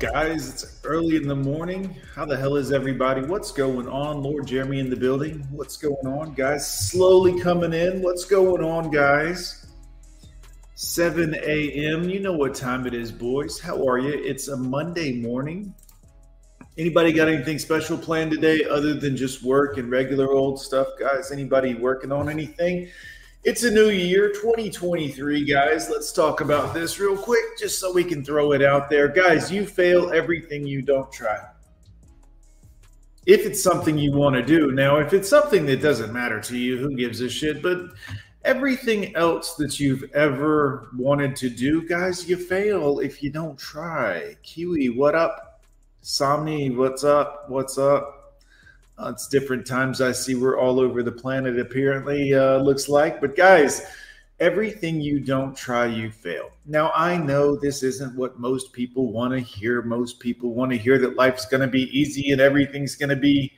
guys? It's early in the morning. How the hell is everybody? What's going on? Lord Jeremy in the building. What's going on, guys? Slowly coming in. What's going on, guys? 7 a.m. You know what time it is, boys. How are you? It's a Monday morning. Anybody got anything special planned today other than just work and regular old stuff, guys? Anybody working on anything? It's a new year, 2023, guys. Let's talk about this real quick just so we can throw it out there. Guys, you fail everything you don't try. If it's something you want to do. Now, if it's something that doesn't matter to you, who gives a shit? But everything else that you've ever wanted to do, guys, you fail if you don't try. Kiwi, what up? Somni, what's up? What's up? Uh, it's different times. I see we're all over the planet, apparently, uh, looks like. But guys, everything you don't try, you fail. Now, I know this isn't what most people want to hear. Most people want to hear that life's going to be easy and everything's going to be.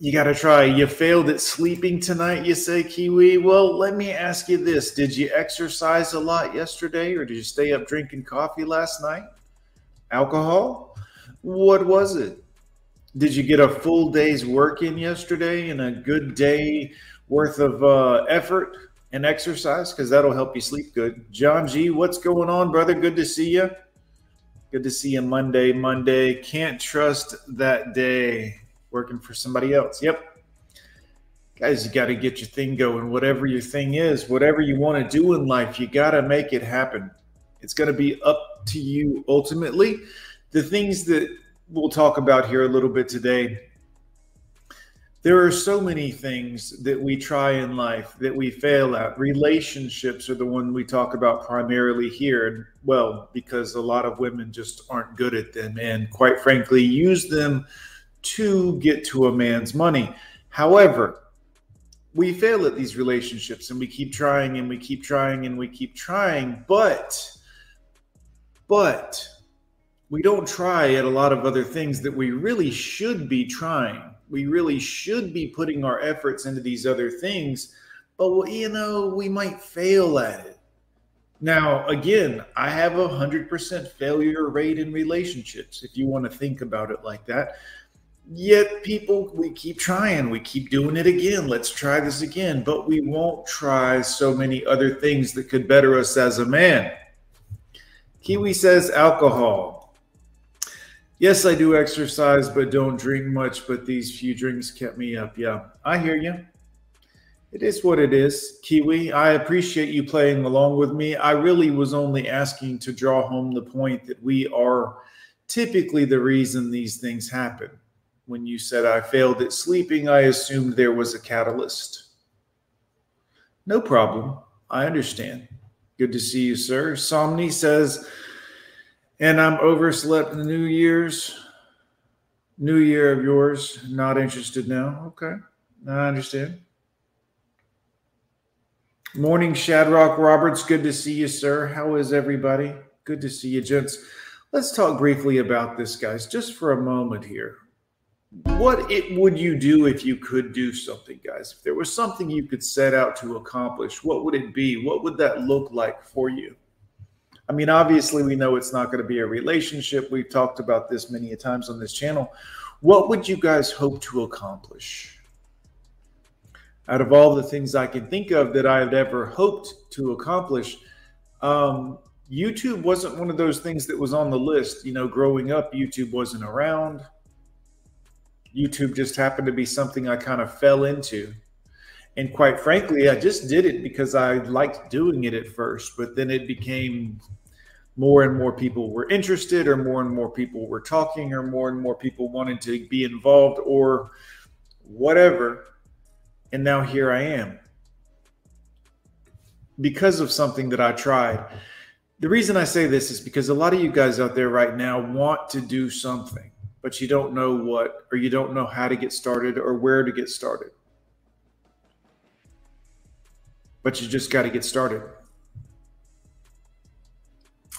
You got to try. You failed at sleeping tonight, you say, Kiwi. Well, let me ask you this Did you exercise a lot yesterday or did you stay up drinking coffee last night? alcohol? What was it? Did you get a full day's work in yesterday and a good day worth of uh, effort and exercise? Because that'll help you sleep good. John G, what's going on, brother? Good to see you. Good to see you Monday. Monday. Can't trust that day working for somebody else. Yep. Guys, you got to get your thing going. Whatever your thing is, whatever you want to do in life, you got to make it happen. It's going to be up to you ultimately. The things that we'll talk about here a little bit today. There are so many things that we try in life that we fail at. Relationships are the one we talk about primarily here. Well, because a lot of women just aren't good at them and quite frankly use them to get to a man's money. However, we fail at these relationships and we keep trying and we keep trying and we keep trying, but but we don't try at a lot of other things that we really should be trying. We really should be putting our efforts into these other things, but you know, we might fail at it. Now, again, I have a 100% failure rate in relationships, if you want to think about it like that. Yet, people, we keep trying, we keep doing it again. Let's try this again, but we won't try so many other things that could better us as a man. Kiwi says alcohol. Yes, I do exercise, but don't drink much. But these few drinks kept me up. Yeah, I hear you. It is what it is, Kiwi. I appreciate you playing along with me. I really was only asking to draw home the point that we are typically the reason these things happen. When you said I failed at sleeping, I assumed there was a catalyst. No problem. I understand. Good to see you, sir. Somni says, and I'm overslept in the New Year's. New Year of yours. Not interested now. Okay. I understand. Morning, Shadrock Roberts. Good to see you, sir. How is everybody? Good to see you, gents. Let's talk briefly about this, guys, just for a moment here what it would you do if you could do something guys if there was something you could set out to accomplish what would it be what would that look like for you i mean obviously we know it's not going to be a relationship. We've talked about this many times on this channel. What would you guys hope to accomplish? Out of all the things i can think of that i've ever hoped to accomplish um, youtube wasn't one of those things that was on the list. You know growing up youtube wasn't around. YouTube just happened to be something I kind of fell into. And quite frankly, I just did it because I liked doing it at first, but then it became more and more people were interested, or more and more people were talking, or more and more people wanted to be involved, or whatever. And now here I am because of something that I tried. The reason I say this is because a lot of you guys out there right now want to do something but you don't know what, or you don't know how to get started or where to get started. But you just got to get started.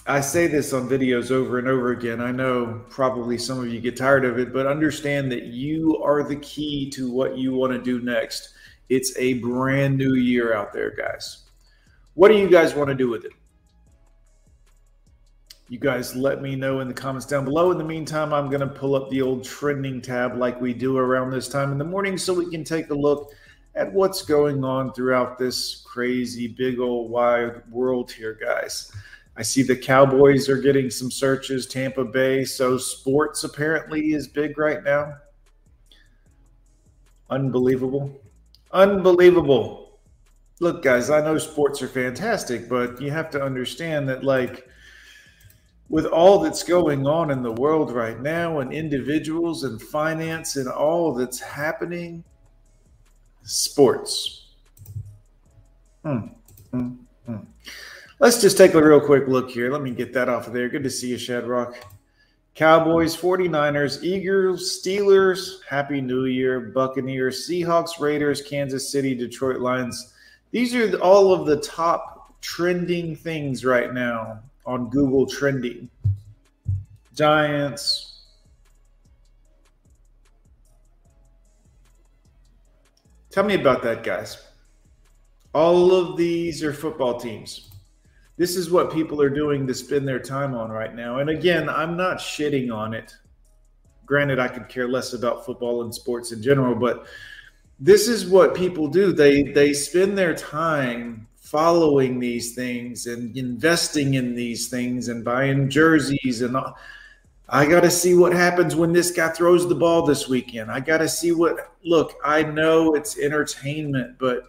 I say this on videos over and over again. I know probably some of you get tired of it, but understand that you are the key to what you want to do next. It's a brand new year out there, guys. What do you guys want to do with it? You guys let me know in the comments down below. In the meantime, I'm going to pull up the old trending tab like we do around this time in the morning so we can take a look at what's going on throughout this crazy, big old wide world here, guys. I see the Cowboys are getting some searches, Tampa Bay. So sports apparently is big right now. Unbelievable. Unbelievable. Look, guys, I know sports are fantastic, but you have to understand that, like, with all that's going on in the world right now and individuals and finance and all that's happening, sports. Hmm. Hmm. Hmm. Let's just take a real quick look here. Let me get that off of there. Good to see you, Shadrock. Cowboys, 49ers, Eagles, Steelers, Happy New Year, Buccaneers, Seahawks, Raiders, Kansas City, Detroit Lions. These are all of the top trending things right now on Google Trending. Giants. Tell me about that, guys. All of these are football teams this is what people are doing to spend their time on right now. And again, I'm not shitting on it. Granted, I could care less about football and sports in general, but this is what people do. They they spend their time following these things and investing in these things and buying jerseys and all. I got to see what happens when this guy throws the ball this weekend. I got to see what look, I know it's entertainment, but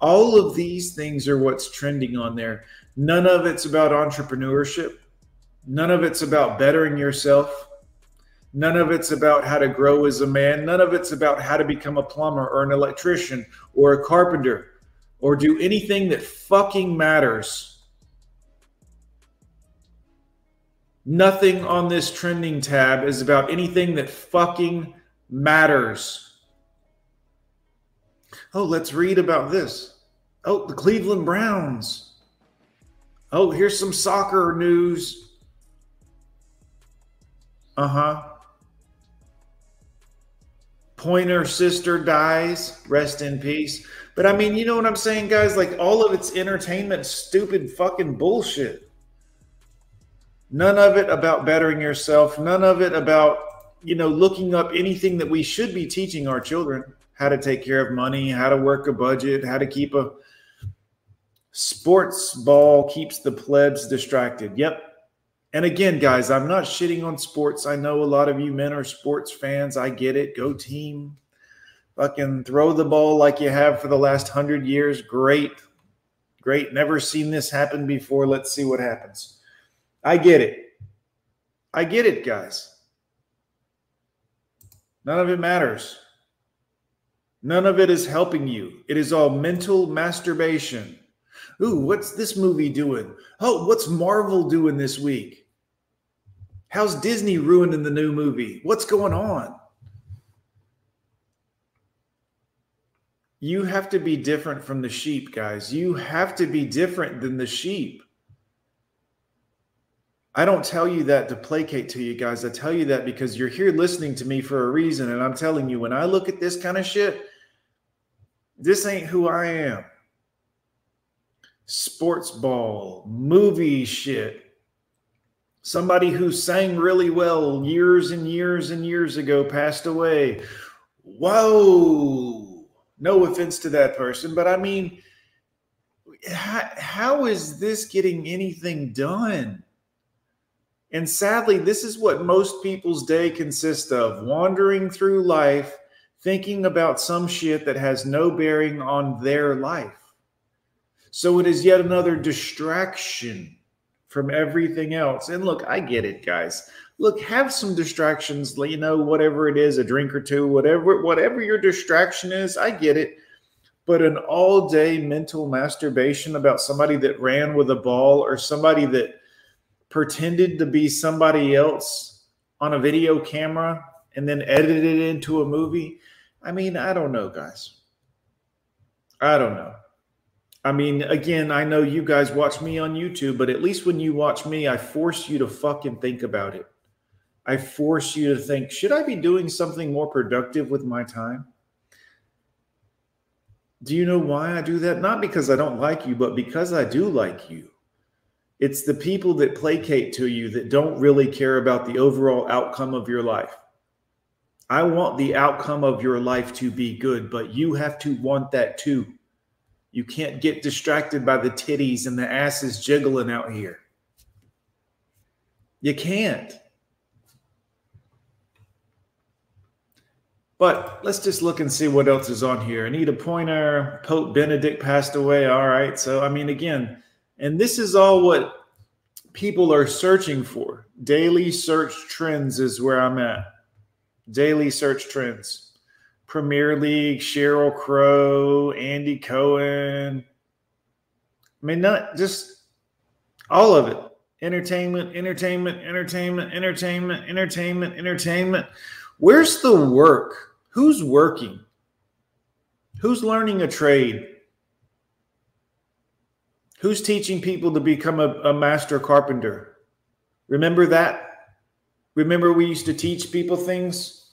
all of these things are what's trending on there. None of it's about entrepreneurship. None of it's about bettering yourself. None of it's about how to grow as a man. None of it's about how to become a plumber or an electrician or a carpenter or do anything that fucking matters. Nothing on this trending tab is about anything that fucking matters. Oh, let's read about this. Oh, the Cleveland Browns Oh, here's some soccer news. Uh huh. Pointer sister dies. Rest in peace. But I mean, you know what I'm saying, guys? Like all of it's entertainment, stupid fucking bullshit. None of it about bettering yourself. None of it about, you know, looking up anything that we should be teaching our children how to take care of money, how to work a budget, how to keep a Sports ball keeps the plebs distracted. Yep. And again, guys, I'm not shitting on sports. I know a lot of you men are sports fans. I get it. Go team. Fucking throw the ball like you have for the last hundred years. Great. Great. Never seen this happen before. Let's see what happens. I get it. I get it, guys. None of it matters. None of it is helping you. It is all mental masturbation. Ooh, what's this movie doing? Oh, what's Marvel doing this week? How's Disney ruining the new movie? What's going on? You have to be different from the sheep, guys. You have to be different than the sheep. I don't tell you that to placate to you guys. I tell you that because you're here listening to me for a reason. And I'm telling you, when I look at this kind of shit, this ain't who I am sports ball, movie shit. Somebody who sang really well years and years and years ago passed away. Whoa. No offense to that person, but I mean, how, how is this getting anything done? And sadly, this is what most people's day consists of wandering through life thinking about some shit that has no bearing on their life. So it is yet another distraction from everything else. And look, I get it, guys. Look, have some distractions, you know, whatever it is, a drink or two, whatever, whatever your distraction is, I get it. But an all-day mental masturbation about somebody that ran with a ball or somebody that pretended to be somebody else on a video camera and then edited it into a movie. I mean, I don't know, guys. I don't know. I mean, again, I know you guys watch me on YouTube, but at least when you watch me, I force you to fucking think about it. I force you to think, should I be doing something more productive with my time? Do you know why I do that? Not because I don't like you, but because I do like you. It's the people that placate to you that don't really care about the overall outcome of your life. I want the outcome of your life to be good, but you have to want that too. You can't get distracted by the titties and the asses jiggling out here. You can't. But let's just look and see what else is on here. Anita Pointer, Pope Benedict passed away. All right. So, I mean, again, and this is all what people are searching for. Daily search trends is where I'm at. Daily search trends. Premier League, Sheryl Crow, Andy Cohen. I mean, not just all of it. Entertainment, entertainment, entertainment, entertainment, entertainment, entertainment. Where's the work? Who's working? Who's learning a trade? Who's teaching people to become a, a master carpenter? Remember that? Remember we used to teach people things?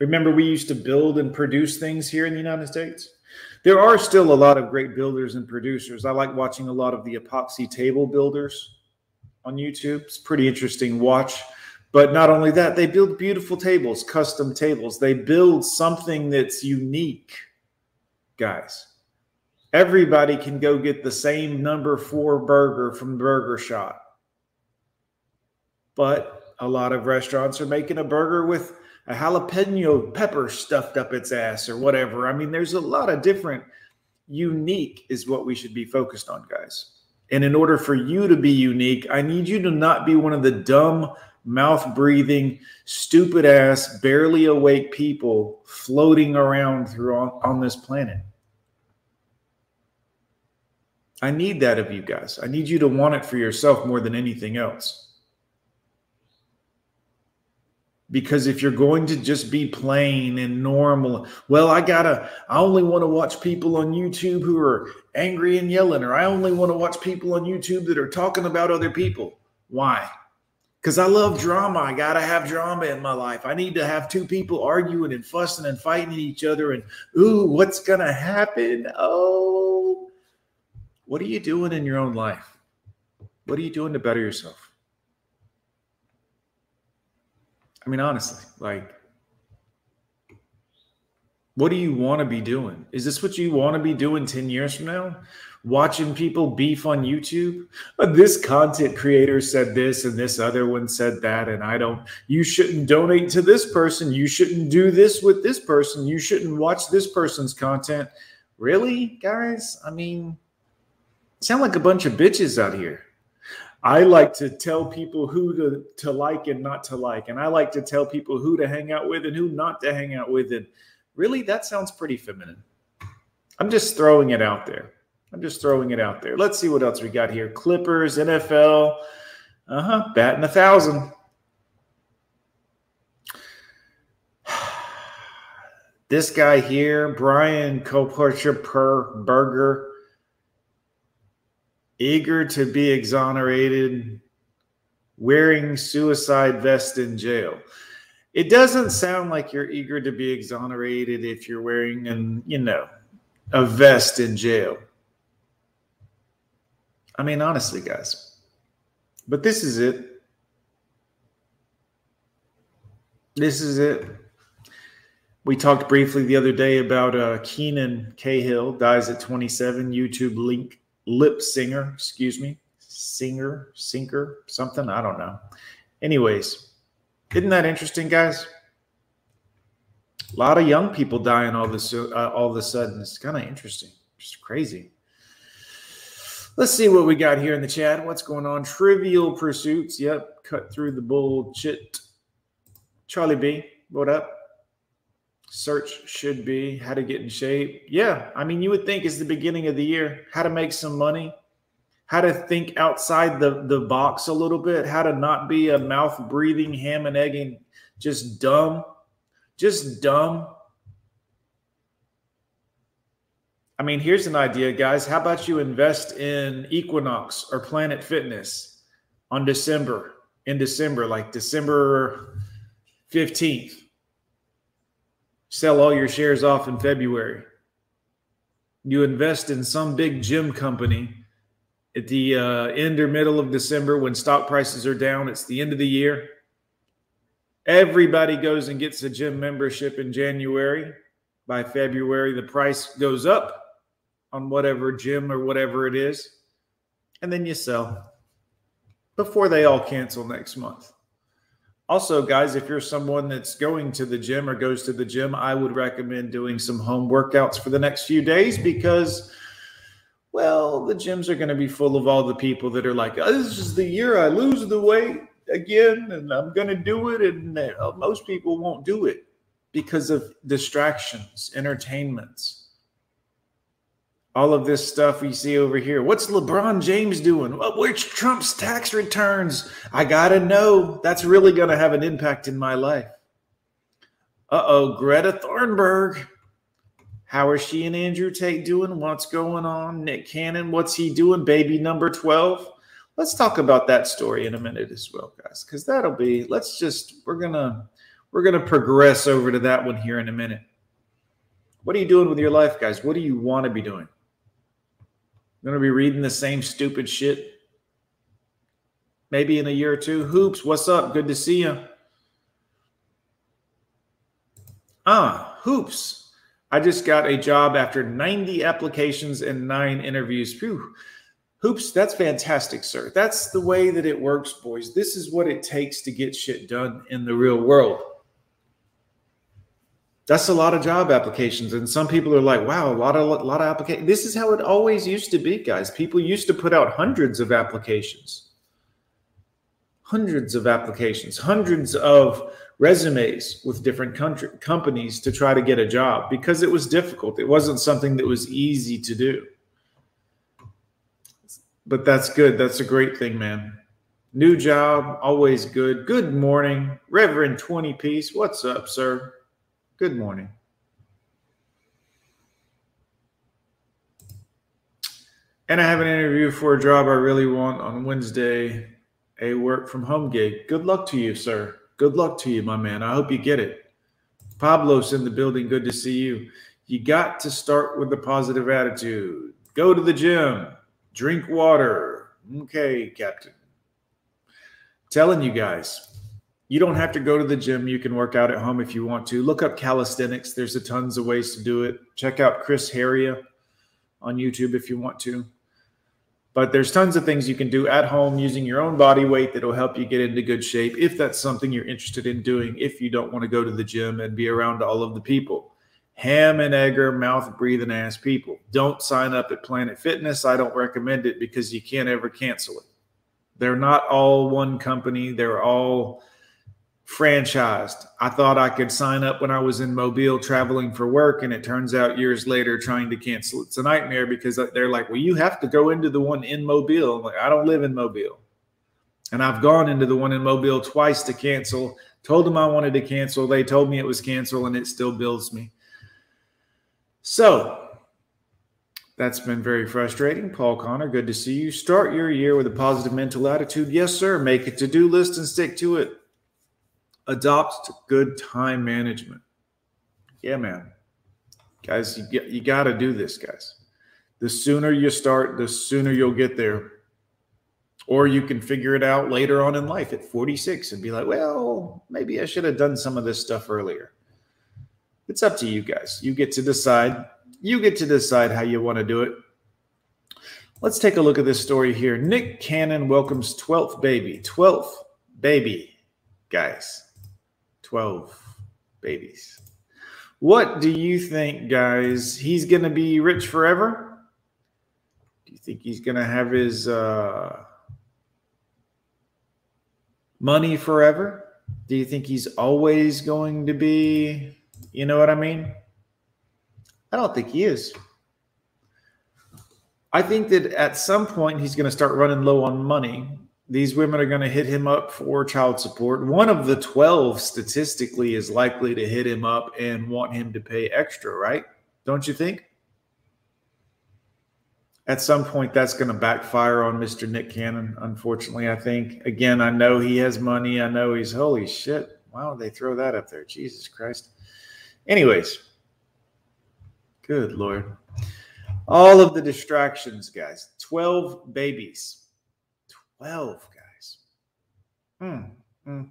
Remember, we used to build and produce things here in the United States. There are still a lot of great builders and producers. I like watching a lot of the epoxy table builders on YouTube. It's pretty interesting watch. But not only that, they build beautiful tables, custom tables. They build something that's unique, guys. Everybody can go get the same number four burger from Burger Shot. But a lot of restaurants are making a burger with a jalapeno pepper stuffed up its ass or whatever. I mean, there's a lot of different unique is what we should be focused on, guys. And in order for you to be unique, I need you to not be one of the dumb, mouth breathing, stupid ass, barely awake people floating around through on, on this planet. I need that of you guys. I need you to want it for yourself more than anything else. because if you're going to just be plain and normal well i gotta i only want to watch people on youtube who are angry and yelling or i only want to watch people on youtube that are talking about other people. Why? Because i love drama. I gotta have drama in my life. I need to have two people arguing and fussing and fighting each other and ooh what's gonna happen? Oh what are you doing in your own life what are you doing to better yourself I mean, honestly, like, what do you want to be doing? Is this what you want to be doing 10 years from now? Watching people beef on YouTube? Uh, this content creator said this and this other one said that. And I don't, you shouldn't donate to this person. You shouldn't do this with this person. You shouldn't watch this person's content. Really, guys? I mean, sound like a bunch of bitches out here. I like to tell people who to, to like and not to like. And I like to tell people who to hang out with and who not to hang out with. And really, that sounds pretty feminine. I'm just throwing it out there. I'm just throwing it out there. Let's see what else we got here. Clippers, NFL. Uh huh. Batting a thousand. This guy here, Brian Koporcher per Burger eager to be exonerated, wearing suicide vest in jail. It doesn't sound like you're eager to be exonerated if you're wearing an, you know, a vest in jail. I mean, honestly, guys. But this is it. This is it. We talked briefly the other day about uh, Keenan Cahill dies at 27. YouTube link lip singer, excuse me, singer, sinker, something. I don't know. Anyways, isn't that interesting, guys? A lot of young people dying all this uh, all of a sudden. It's kind of interesting. Just crazy. Let's see what we got here in the chat. What's going on? Trivial Pursuits. Yep. Cut through the bullshit. Charlie B. What up? Search should be how to get in shape. Yeah, I mean, you would think it's the beginning of the year, how to make some money, how to think outside the, the box a little bit, how to not be a mouth breathing, ham and egging, just dumb, just dumb. I mean, here's an idea, guys. How about you invest in Equinox or Planet Fitness on December, in December, like December 15th? Sell all your shares off in February. You invest in some big gym company at the uh, end or middle of December when stock prices are down. It's the end of the year. Everybody goes and gets a gym membership in January. By February, the price goes up on whatever gym or whatever it is, and then you sell before they all cancel next month. Also, guys, if you're someone that's going to the gym or goes to the gym, I would recommend doing some home workouts for the next few days because, well, the gyms are going to be full of all the people that are like, oh, this is the year I lose the weight again and I'm going to do it. And uh, most people won't do it because of distractions, entertainments all of this stuff we see over here. What's LeBron James doing? Where's Trump's tax returns? I got to know. That's really going to have an impact in my life. Uh oh, Greta Thunberg. How are she and Andrew Tate doing? What's going on? Nick Cannon, what's he doing? Baby number 12. Let's talk about that story in a minute as well, guys, because that'll be, let's just, we're going to, we're going to progress over to that one here in a minute. What are you doing with your life, guys? What do you want to be doing? Going to be reading the same stupid shit maybe in a year or two. Hoops, what's up? Good to see you. Ah, Hoops. I just got a job after 90 applications and nine interviews. Phew. Hoops, that's fantastic, sir. That's the way that it works, boys. This is what it takes to get shit done in the real world that's a lot of job applications and some people are like wow a lot of a lot of applications this is how it always used to be guys. People used to put out hundreds of applications. Hundreds of applications. Hundreds of resumes with different country companies to try to get a job because it was difficult. It wasn't something that was easy to do. But that's good. That's a great thing man. New job always good. Good morning reverend 20 piece what's up sir Good morning. And I have an interview for a job I really want on Wednesday, a work from home gig. Good luck to you, sir. Good luck to you, my man. I hope you get it. Pablo's in the building. Good to see you. You got to start with a positive attitude. Go to the gym, drink water. Okay, Captain. Telling you guys, you don't have to go to the gym. You can work out at home if you want to. Look up calisthenics. There's a tons of ways to do it. Check out Chris Heria on YouTube if you want to. But there's tons of things you can do at home using your own body weight that'll help you get into good shape if that's something you're interested in doing, if you don't want to go to the gym and be around all of the people. Ham and egger, mouth breathing ass people. Don't sign up at Planet Fitness. I don't recommend it because you can't ever cancel it. They're not all one company, they're all franchised. I thought I could sign up when I was in Mobile traveling for work, and it turns out years later trying to cancel. It's a nightmare because they're like, well, you have to go into the one in Mobile. I'm like, I don't live in Mobile. And I've gone into the one in Mobile twice to cancel, told them I wanted to cancel. They told me it was cancel, and it still bills me. So that's been very frustrating. Paul Connor, good to see you. Start your year with a positive mental attitude. Yes, sir. Make a to do list and stick to it adopt good time management. Yeah, man. Guys, you, you got to do this, guys. The sooner you start, the sooner you'll get there. Or you can figure it out later on in life at 46 and be like, well, maybe I should have done some of this stuff earlier. It's up to you guys. You get to decide. You get to decide how you want to do it. Let's take a look at this story here. Nick Cannon welcomes 12th baby. 12th baby, guys. 12 babies. What do you think, guys? He's going to be rich forever? Do you think he's going to have his uh, money forever? Do you think he's always going to be, you know what I mean? I don't think he is. I think that at some point he's going to start running low on money these women are going to hit him up for child support. One of the 12 statistically is likely to hit him up and want him to pay extra, right? Don't you think? at some point that's going to backfire on Mr. Nick Cannon. Unfortunately, I think. Again, I know he has money. I know he's holy shit. Why would they throw that up there? Jesus Christ. Anyways, good lord. All of the distractions, guys. 12 babies. 12 guys. Hmm. hmm.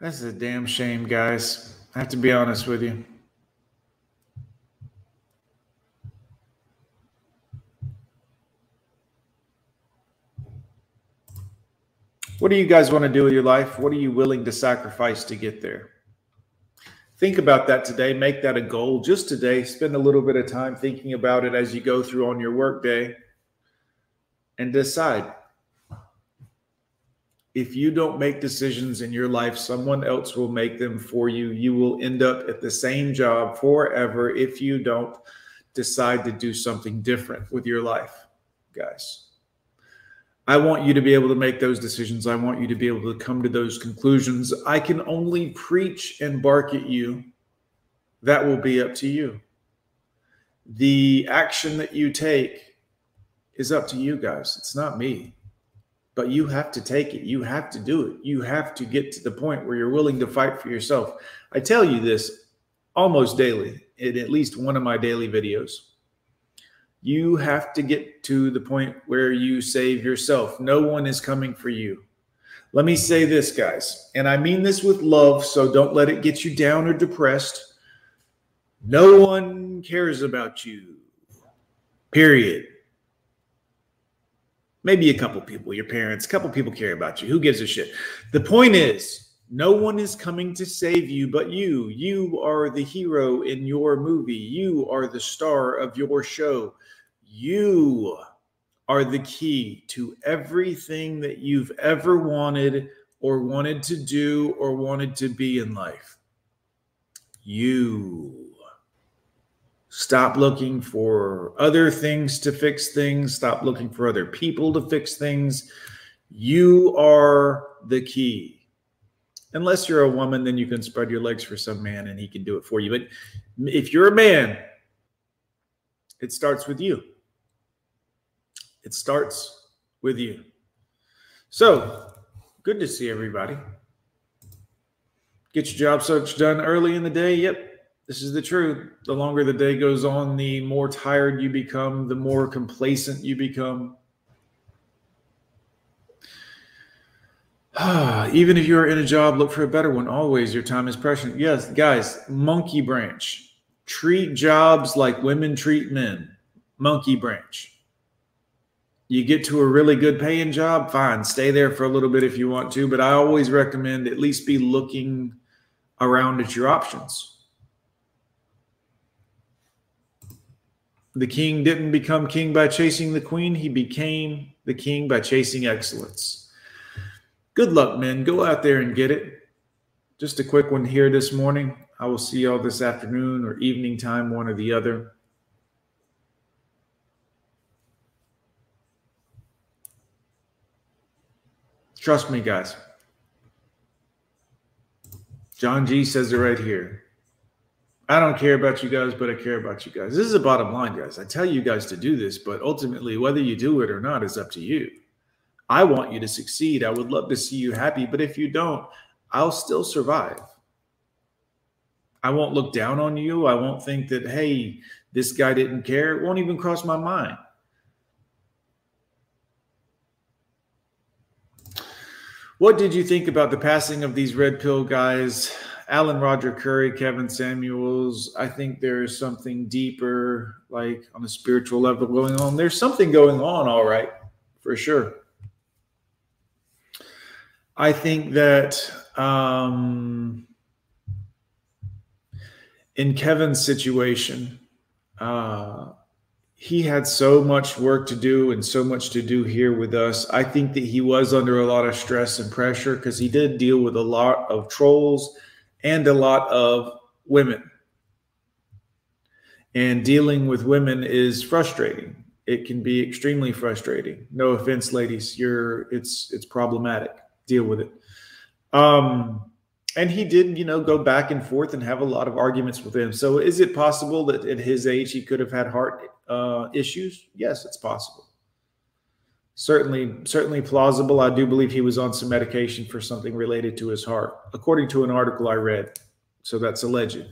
That's a damn shame, guys. I have to be honest with you. What do you guys want to do with your life? What are you willing to sacrifice to get there? Think about that today. Make that a goal just today. Spend a little bit of time thinking about it as you go through on your workday and decide. If you don't make decisions in your life, someone else will make them for you. You will end up at the same job forever if you don't decide to do something different with your life, guys. I want you to be able to make those decisions. I want you to be able to come to those conclusions. I can only preach and bark at you. That will be up to you. The action that you take is up to you guys. It's not me. But you have to take it. You have to do it. You have to get to the point where you're willing to fight for yourself. I tell you this almost daily in at least one of my daily videos you have to get to the point where you save yourself. No one is coming for you. Let me say this, guys, and I mean this with love, so don't let it get you down or depressed. No one cares about you, period. Maybe a couple people, your parents, a couple people care about you. Who gives a shit? The point is, no one is coming to save you but you. You are the hero in your movie. You are the star of your show. You are the key to everything that you've ever wanted or wanted to do or wanted to be in life. You. Stop looking for other things to fix things. Stop looking for other people to fix things. You are the key. Unless you're a woman, then you can spread your legs for some man and he can do it for you. But if you're a man, it starts with you. It starts with you. So, good to see everybody. Get your job search done early in the day. Yep, this is the truth. The longer the day goes on, the more tired you become, the more complacent you become. Even if you're in a job, look for a better one. Always, your time is precious. Yes, guys, monkey branch. Treat jobs like women treat men. Monkey branch. You get to a really good paying job, fine, stay there for a little bit if you want to, but I always recommend at least be looking around at your options. The king didn't become king by chasing the queen, he became the king by chasing excellence. Good luck, men. Go out there and get it. Just a quick one here this morning. I will see y'all this afternoon or evening time, one or the other. Trust me, guys. John G says it right here. I don't care about you guys, but I care about you guys. This is the bottom line, guys. I tell you guys to do this, but ultimately, whether you do it or not is up to you. I want you to succeed. I would love to see you happy, but if you don't, I'll still survive. I won't look down on you. I won't think that, hey, this guy didn't care. It won't even cross my mind. What did you think about the passing of these red pill guys? Alan Roger Currie, Kevin Samuels. I think there's something deeper, like on a spiritual level going on. There's something going on, all right, for sure. I think that um, in Kevin's situation, uh, he had so much work to do and so much to do here with us. I think that he was under a lot of stress and pressure because he did deal with a lot of trolls and a lot of women. And dealing with women is frustrating. It can be extremely frustrating. No offense, ladies. You're it's it's problematic. Deal with it. Um, and he did, you know, go back and forth and have a lot of arguments with him. So, is it possible that at his age he could have had heart uh, issues? Yes, it's possible. Certainly, certainly plausible. I do believe he was on some medication for something related to his heart, according to an article I read. So that's alleged.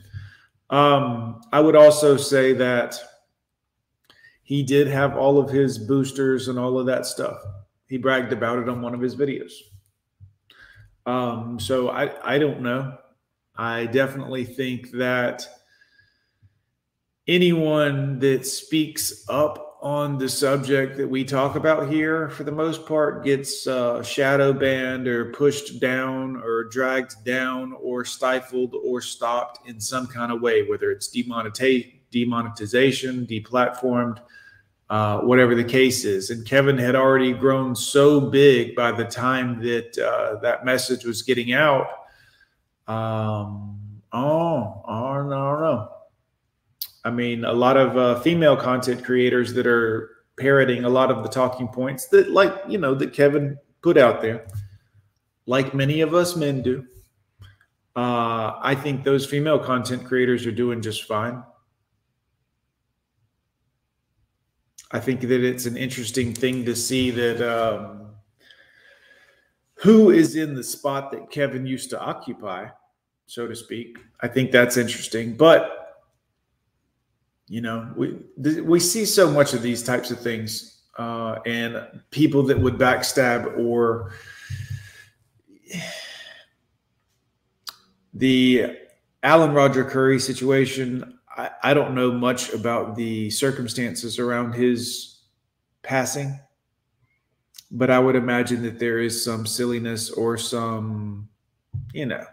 Um, I would also say that he did have all of his boosters and all of that stuff. He bragged about it on one of his videos. Um, so I, I don't know. I definitely think that anyone that speaks up on the subject that we talk about here, for the most part, gets uh, shadow banned or pushed down or dragged down or stifled or stopped in some kind of way, whether it's demonetization, demonetization, deplatformed, uh, whatever the case is. And Kevin had already grown so big by the time that uh, that message was getting out. Um, oh, oh, no, no. I mean, a lot of uh, female content creators that are parroting a lot of the talking points that, like, you know, that Kevin put out there, like many of us men do. Uh, I think those female content creators are doing just fine. I think that it's an interesting thing to see that um, who is in the spot that Kevin used to occupy, so to speak. I think that's interesting, but you know, we we see so much of these types of things, uh, and people that would backstab or the Alan Roger Currie situation. I, I don't know much about the circumstances around his passing, but I would imagine that there is some silliness or some, you know,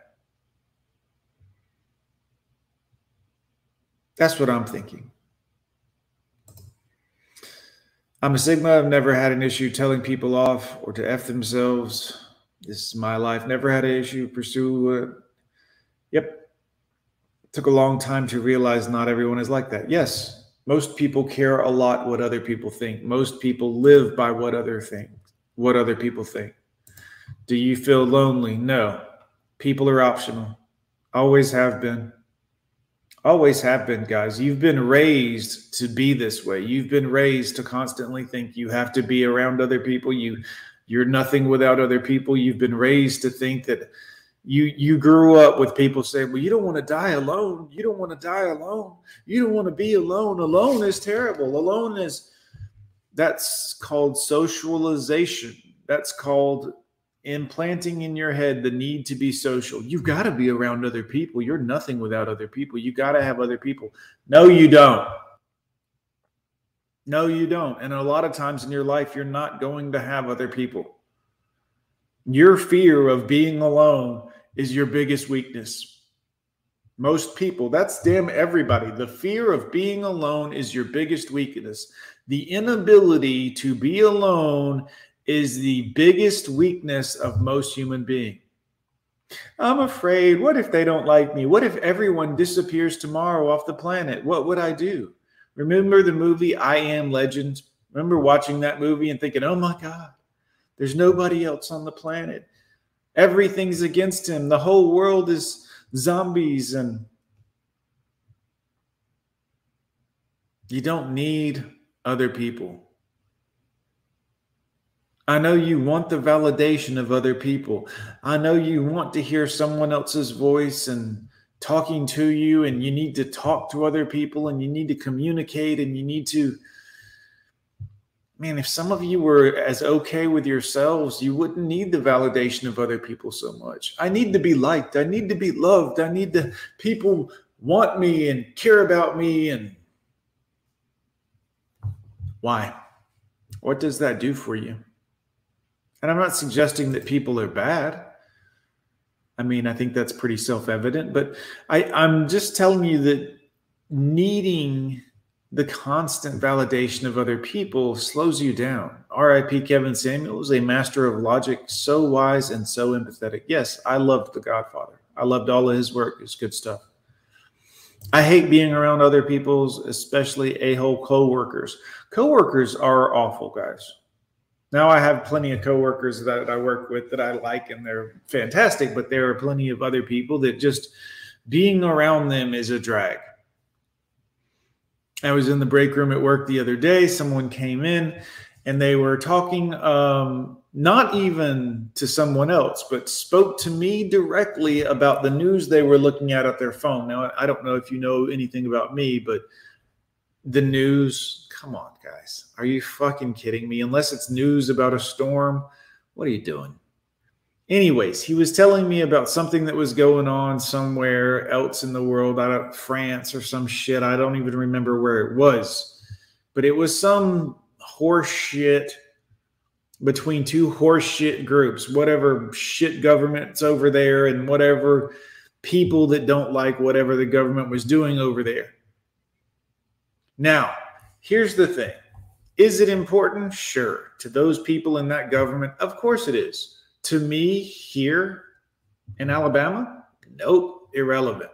that's what I'm thinking. I'm a Sigma. I've never had an issue telling people off or to F themselves. This is my life. Never had an issue pursue. Yep took a long time to realize not everyone is like that. Yes, most people care a lot what other people think. Most people live by what other think, what other people think. Do you feel lonely? No. People are optional. Always have been. Always have been, guys. You've been raised to be this way. You've been raised to constantly think you have to be around other people. You you're nothing without other people. You've been raised to think that you you grew up with people saying, "Well, you don't want to die alone. You don't want to die alone. You don't want to be alone. Alone is terrible. Alone is that's called socialization. That's called implanting in your head the need to be social. You've got to be around other people. You're nothing without other people. You got to have other people. No, you don't. No, you don't. And a lot of times in your life, you're not going to have other people. Your fear of being alone is your biggest weakness. Most people, that's damn everybody. The fear of being alone is your biggest weakness. The inability to be alone is the biggest weakness of most human beings. I'm afraid. What if they don't like me? What if everyone disappears tomorrow off the planet? What would I do? Remember the movie I Am Legend? Remember watching that movie and thinking, oh my God, there's nobody else on the planet. Everything's against him. The whole world is zombies and you don't need other people. I know you want the validation of other people. I know you want to hear someone else's voice and talking to you, and you need to talk to other people and you need to communicate and you need to man, if some of you were as okay with yourselves, you wouldn't need the validation of other people so much. I need to be liked. I need to be loved. I need to people want me and care about me and why? What does that do for you? And I'm not suggesting that people are bad. I mean, I think that's pretty self-evident, but I, I'm just telling you that needing the constant validation of other people slows you down. RIP Kevin Samuel is a master of logic, so wise and so empathetic. Yes, I loved The Godfather. I loved all of his work. It's good stuff. I hate being around other people's, especially a-hole co-workers. Co-workers are awful, guys. Now I have plenty of coworkers that I work with that I like and they're fantastic, but there are plenty of other people that just being around them is a drag. I was in the break room at work the other day. Someone came in and they were talking um, not even to someone else, but spoke to me directly about the news they were looking at at their phone. Now, I don't know if you know anything about me, but the news, come on, guys. Are you fucking kidding me? Unless it's news about a storm, what are you doing? Anyways, he was telling me about something that was going on somewhere else in the world, out of France or some shit. I don't even remember where it was, but it was some horseshit between two horseshit groups, whatever shit government's over there and whatever people that don't like whatever the government was doing over there. Now, here's the thing Is it important? Sure. To those people in that government, of course it is. To me here in Alabama, nope, irrelevant.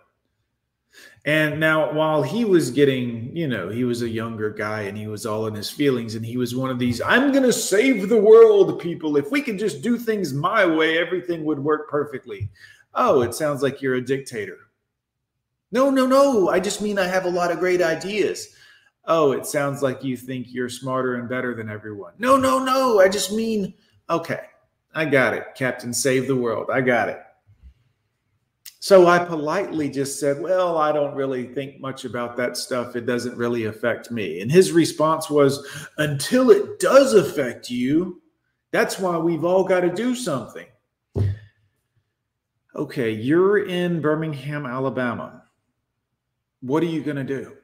And now, while he was getting, you know, he was a younger guy and he was all in his feelings, and he was one of these, I'm going to save the world people. If we could just do things my way, everything would work perfectly. Oh, it sounds like you're a dictator. No, no, no. I just mean I have a lot of great ideas. Oh, it sounds like you think you're smarter and better than everyone. No, no, no. I just mean, okay, I got it. Captain, save the world. I got it. So I politely just said, Well, I don't really think much about that stuff. It doesn't really affect me. And his response was, Until it does affect you, that's why we've all got to do something. Okay, you're in Birmingham, Alabama. What are you going to do?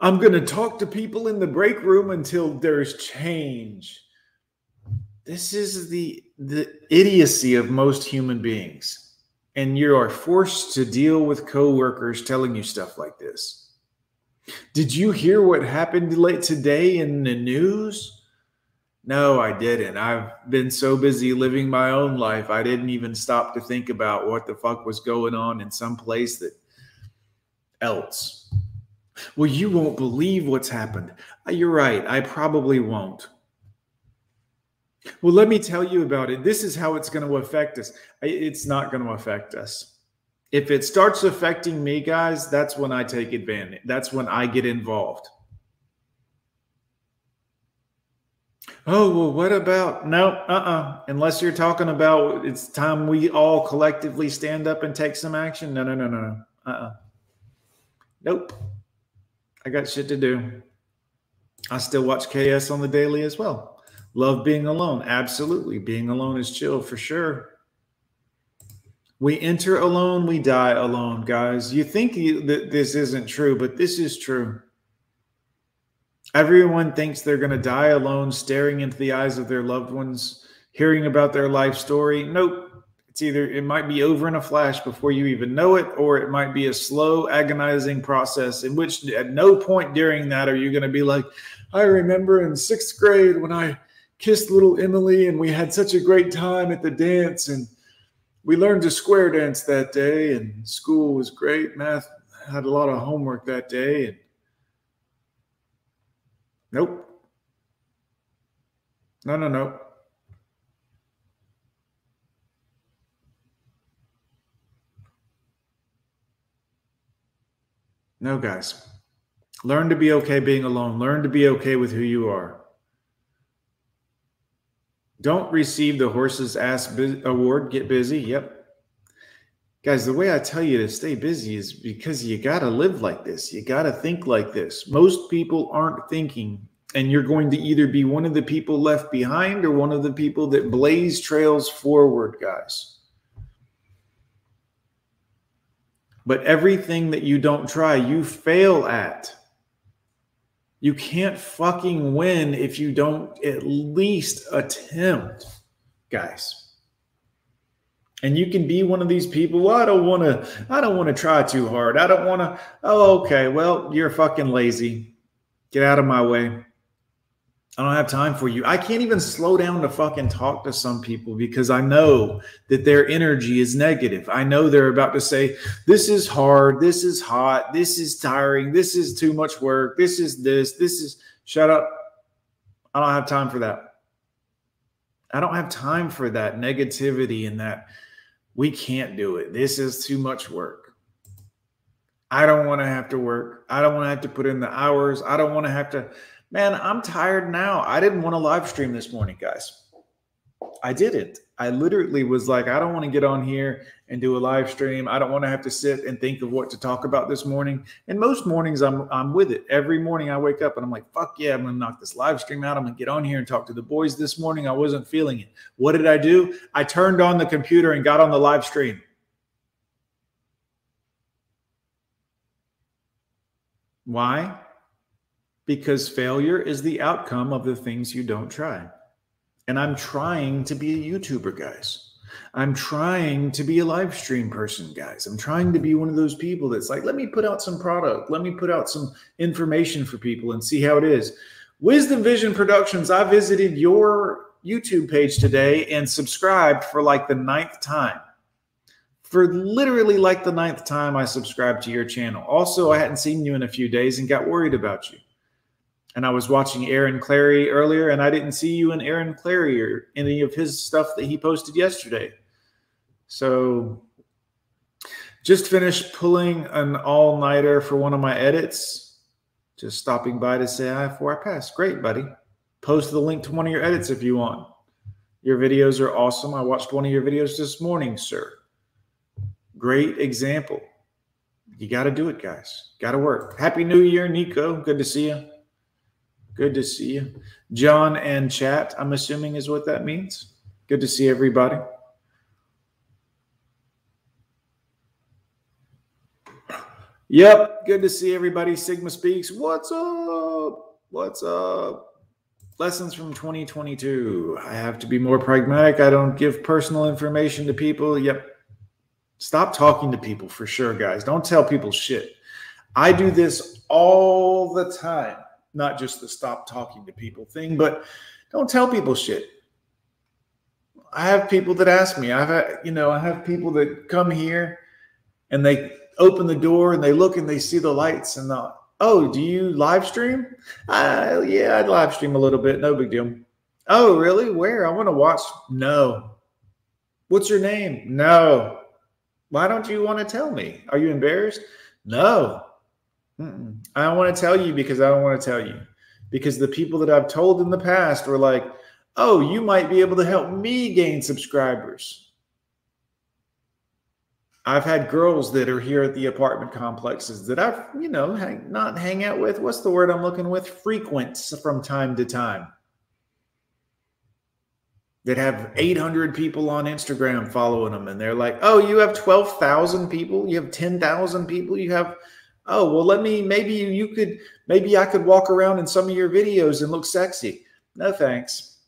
I'm going to talk to people in the break room until there's change. This is the the idiocy of most human beings and you are forced to deal with coworkers telling you stuff like this. Did you hear what happened late today in the news? No, I didn't. I've been so busy living my own life, I didn't even stop to think about what the fuck was going on in some place that else. Well, you won't believe what's happened. Uh, you're right. I probably won't. Well, let me tell you about it. This is how it's going to affect us. It's not going to affect us. If it starts affecting me, guys, that's when I take advantage. That's when I get involved. Oh, well, what about no, uh-uh. Unless you're talking about it's time we all collectively stand up and take some action. No, no, no, no, no. Uh-uh. Nope. I got shit to do. I still watch KS on the daily as well. Love being alone. Absolutely. Being alone is chill for sure. We enter alone, we die alone, guys. You think you, that this isn't true, but this is true. Everyone thinks they're going to die alone, staring into the eyes of their loved ones, hearing about their life story. Nope. It's either, it might be over in a flash before you even know it, or it might be a slow, agonizing process in which at no point during that are you going to be like, I remember in sixth grade when I kissed little Emily, and we had such a great time at the dance. And we learned to square dance that day, and school was great. Math had a lot of homework that day. And nope. No, no, no. No, guys. Learn to be okay being alone. Learn to be okay with who you are. Don't receive the horse's ass bu- award. Get busy. Yep. Guys, the way I tell you to stay busy is because you got to live like this. You got to think like this. Most people aren't thinking, and you're going to either be one of the people left behind or one of the people that blaze trails forward, guys. But everything that you don't try, you fail at. You can't fucking win if you don't at least attempt, guys. And you can be one of these people. Well, I don't want to. I don't want to try too hard. I don't want to. Oh, okay. Well, you're fucking lazy. Get out of my way. I don't have time for you. I can't even slow down to fucking talk to some people because I know that their energy is negative. I know they're about to say, This is hard. This is hot. This is tiring. This is too much work. This is this. This is shut up. I don't have time for that. I don't have time for that negativity and that we can't do it. This is too much work. I don't want to have to work. I don't want to have to put in the hours. I don't want to have to. Man, I'm tired now. I didn't want to live stream this morning, guys. I didn't. I literally was like, I don't want to get on here and do a live stream. I don't want to have to sit and think of what to talk about this morning. And most mornings I'm I'm with it. Every morning I wake up and I'm like, fuck yeah, I'm gonna knock this live stream out. I'm gonna get on here and talk to the boys this morning. I wasn't feeling it. What did I do? I turned on the computer and got on the live stream. Why? Because failure is the outcome of the things you don't try. And I'm trying to be a YouTuber, guys. I'm trying to be a live stream person, guys. I'm trying to be one of those people that's like, let me put out some product, let me put out some information for people and see how it is. Wisdom Vision Productions, I visited your YouTube page today and subscribed for like the ninth time. For literally like the ninth time, I subscribed to your channel. Also, I hadn't seen you in a few days and got worried about you and I was watching Aaron Clarey earlier, and I didn't see you in Aaron Clarey or any of his stuff that he posted yesterday. So just finished pulling an all nighter for one of my edits. Just stopping by to say hi before I pass. Great, buddy. Post the link to one of your edits if you want. Your videos are awesome. I watched one of your videos this morning, sir. Great example. You got to do it, guys. Got to work. Happy New Year, Nico. Good to see you. Good to see you. John and chat, I'm assuming is what that means. Good to see everybody. Yep, good to see everybody. Sigma Speaks. What's up? What's up? Lessons from 2022. I have to be more pragmatic. I don't give personal information to people. Yep. Stop talking to people for sure, guys. Don't tell people shit. I do this all the time not just the stop talking to people thing, but don't tell people shit. I have people that ask me. I've you know, I have people that come here and they open the door and they look and they see the lights and the oh, do you live stream? Uh, yeah, I'd live stream a little bit. No big deal. Oh, really? Where? I want to watch. No. What's your name? No. Why don't you want to tell me? Are you embarrassed? No. Mm-mm. I don't want to tell you because I don't want to tell you. Because the people that I've told in the past were like, oh, you might be able to help me gain subscribers. I've had girls that are here at the apartment complexes that I've, you know, hang, not hang out with. What's the word I'm looking with? Frequent from time to time. That have 800 people on Instagram following them. And they're like, oh, you have 12,000 people. You have 10,000 people. You have oh well let me maybe you could maybe i could walk around in some of your videos and look sexy. No thanks.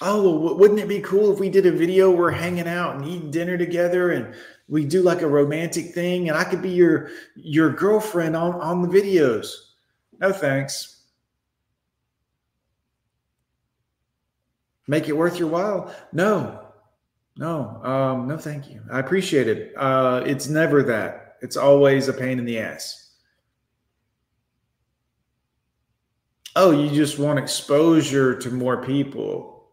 Oh well, wouldn't it be cool if we did a video we're hanging out and eating dinner together and we do like a romantic thing and i could be your your girlfriend on on the videos? No thanks. Make it worth your while? No no, um, no, thank you. I appreciate it. Uh, it's never that. It's always a pain in the ass. Oh, you just want exposure to more people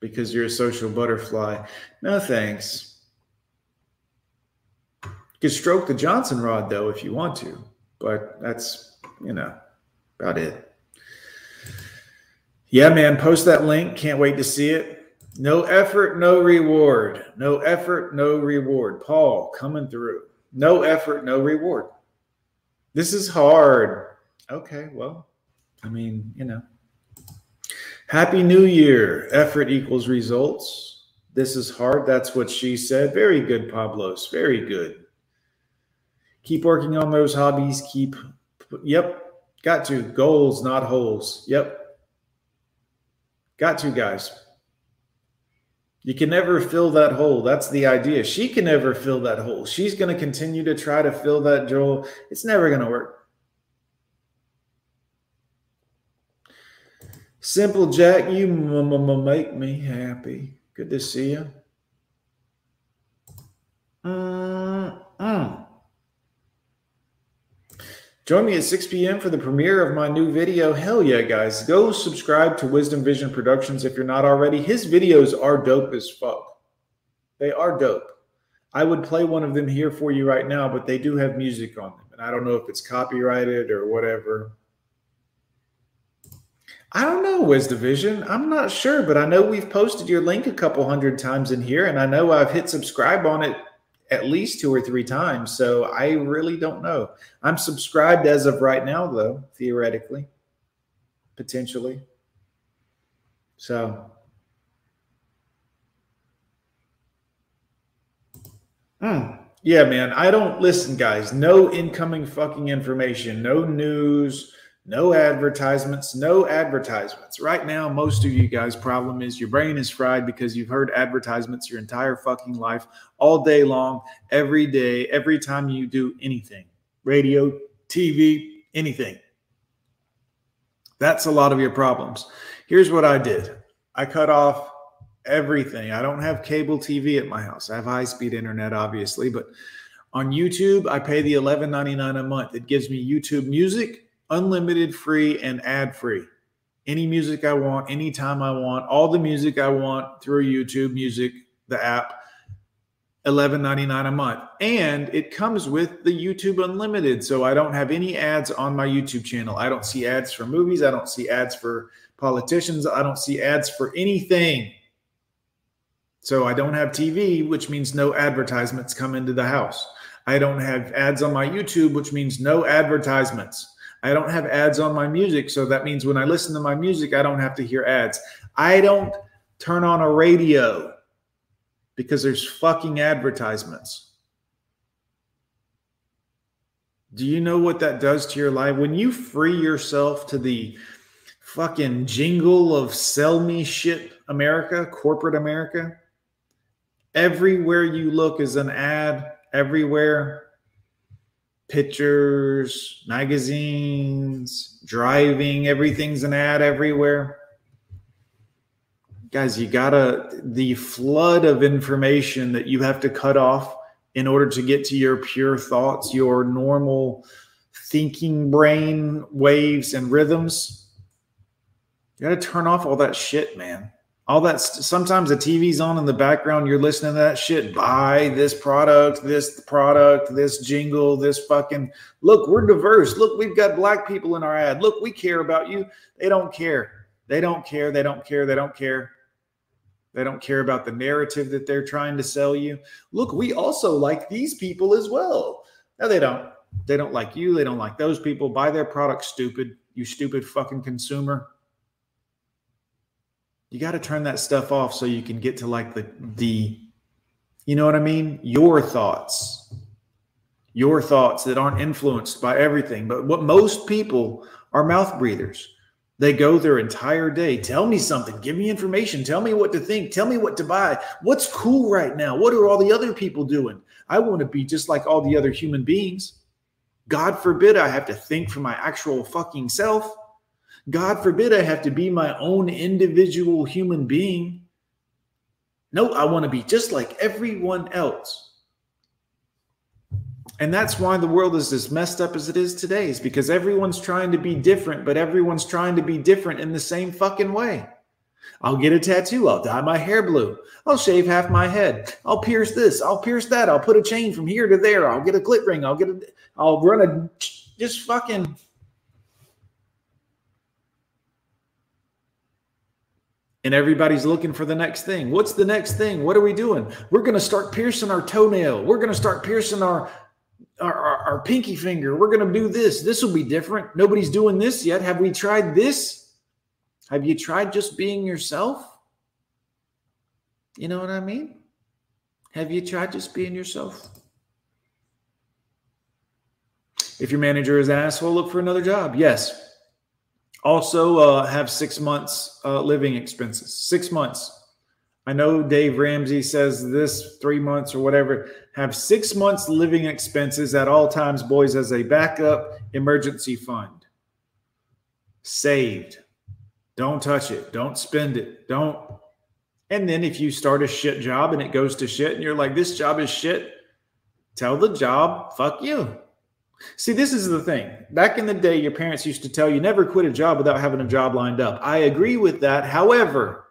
because you're a social butterfly. No, thanks. You stroke the Johnson rod though if you want to, but that's you know about it. Yeah, man. Post that link. Can't wait to see it. No effort, no reward. No effort, no reward. Paul coming through. No effort, no reward. This is hard. Okay, well, I mean, you know. Happy New Year. Effort equals results. This is hard. That's what she said. Very good, Pablos. Very good. Keep working on those hobbies. Keep, yep, got to. Goals, not holes. Yep. Got to, guys. You can never fill that hole. That's the idea. She can never fill that hole. She's going to continue to try to fill that hole. It's never going to work. Simple Jack, you make me happy. Good to see you. Mm-mm. Join me at 6 p.m. for the premiere of my new video. Hell yeah, guys. Go subscribe to Wisdom Vision Productions if you're not already. His videos are dope as fuck. They are dope. I would play one of them here for you right now, but they do have music on them. And I don't know if it's copyrighted or whatever. I don't know, Wisdom Vision. I'm not sure, but I know we've posted your link a couple hundred times in here, and I know I've hit subscribe on it at least two or three times. So I really don't know. I'm subscribed as of right now, though, theoretically, potentially. So. Hmm. Yeah, man. I don't listen, guys. No incoming fucking information, no news, no advertisements, no advertisements. Right now, most of you guys' problem is your brain is fried because you've heard advertisements your entire fucking life, all day long, every day, every time you do anything radio, TV, anything. That's a lot of your problems. Here's what I did I cut off everything. I don't have cable TV at my house. I have high speed internet, obviously, but on YouTube, I pay the $11.99 a month. It gives me YouTube music unlimited free and ad free. Any music I want, anytime I want, all the music I want through YouTube Music, the app, $11.99 a month. And it comes with the YouTube Unlimited. So I don't have any ads on my YouTube channel. I don't see ads for movies. I don't see ads for politicians. I don't see ads for anything. So I don't have TV, which means no advertisements come into the house. I don't have ads on my YouTube, which means no advertisements. I don't have ads on my music. So that means when I listen to my music, I don't have to hear ads. I don't turn on a radio because there's fucking advertisements. Do you know what that does to your life? When you free yourself to the fucking jingle of sell me shit America, corporate America, everywhere you look is an ad, everywhere pictures, magazines, driving, everything's an ad everywhere. Guys, you gotta, the flood of information that you have to cut off in order to get to your pure thoughts, your normal thinking brain waves and rhythms. You gotta turn off all that shit, man all that sometimes the tv's on in the background you're listening to that shit buy this product this product this jingle this fucking look we're diverse look we've got black people in our ad look we care about you. They don't care. They don't care they don't care they don't care. They don't care about the narrative that they're trying to sell you. Look we also like these people as well. No they don't. They don't like you they don't like those people. Buy their product stupid you stupid fucking consumer you got to turn that stuff off so you can get to like the the you know what I mean? Your thoughts. Your thoughts that aren't influenced by everything. But what most people are mouth breathers. They go their entire day. Tell me something. Give me information. Tell me what to think. Tell me what to buy. What's cool right now? What are all the other people doing? I want to be just like all the other human beings. God forbid I have to think for my actual fucking self. God forbid I have to be my own individual human being. No, I want to be just like everyone else. And that's why the world is as messed up as it is today, is because everyone's trying to be different, but everyone's trying to be different in the same fucking way. I'll get a tattoo. I'll dye my hair blue. I'll shave half my head. I'll pierce this. I'll pierce that. I'll put a chain from here to there. I'll get a clit ring. I'll get a, I'll run a, just fucking and everybody's looking for the next thing. What's the next thing? What are we doing? We're going to start piercing our toenail. We're going to start piercing our, our, our, our pinky finger. We're going to do this. This will be different. Nobody's doing this yet. Have we tried this? Have you tried just being yourself? You know what I mean? Have you tried just being yourself? If your manager is asshole, look for another job. Yes, also, uh, have six months uh, living expenses. Six months. I know Dave Ramsey says this three months or whatever. Have six months living expenses at all times, boys, as a backup emergency fund. Saved. Don't touch it. Don't spend it. Don't. And then if you start a shit job and it goes to shit and you're like, this job is shit, tell the job, fuck you. See, this is the thing. Back in the day, your parents used to tell you never quit a job without having a job lined up. I agree with that. However,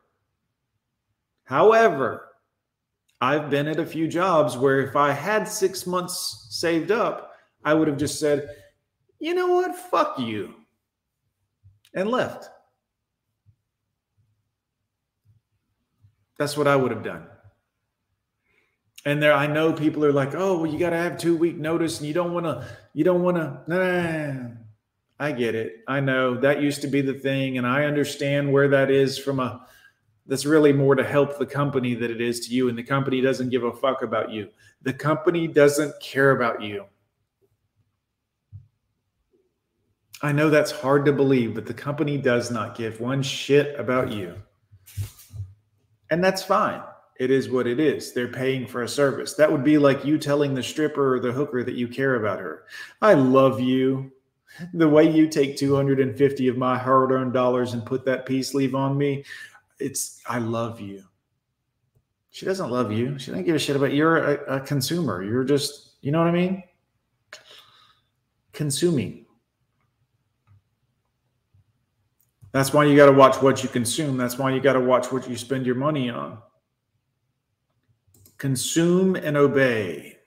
however, I've been at a few jobs where if I had six months saved up, I would have just said, you know what? Fuck you. And left. That's what I would have done. And there, I know people are like, "Oh, well, you got to have two week notice, and you don't want to, you don't want to." Nah, I get it. I know that used to be the thing, and I understand where that is from a. That's really more to help the company than it is to you, and the company doesn't give a fuck about you. The company doesn't care about you. I know that's hard to believe, but the company does not give one shit about you. And that's fine. It is what it is. They're paying for a service. That would be like you telling the stripper or the hooker that you care about her. I love you. The way you take 250 of my hard earned dollars and put that peace leave on me, it's, I love you. She doesn't love you. She doesn't give a shit about you. You're a, a consumer. You're just, you know what I mean? Consuming. That's why you got to watch what you consume. That's why you got to watch what you spend your money on. Consume and obey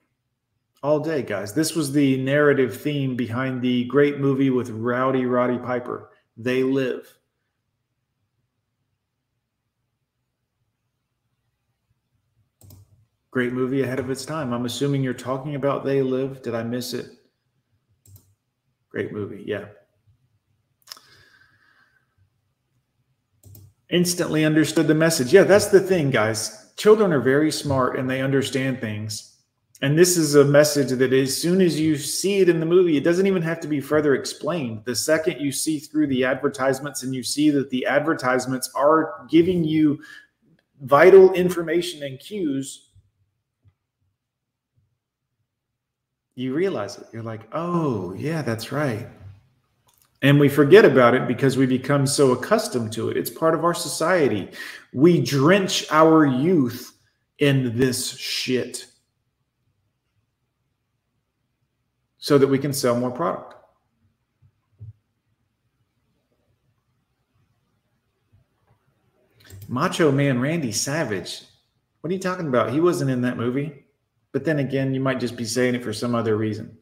all day, guys. This was the narrative theme behind the great movie with Rowdy Roddy Piper, They Live. Great movie ahead of its time. I'm assuming you're talking about They Live. Did I miss it? Great movie. Yeah. instantly understood the message. Yeah, that's the thing, guys. Children are very smart and they understand things. And this is a message that as soon as you see it in the movie, it doesn't even have to be further explained. The second you see through the advertisements and you see that the advertisements are giving you vital information and cues, you realize it. You're like, oh, yeah, that's right. And we forget about it because we become so accustomed to it. It's part of our society. We drench our youth in this shit so that we can sell more product. Macho Man Randy Savage. What are you talking about? He wasn't in that movie. But then again, you might just be saying it for some other reason.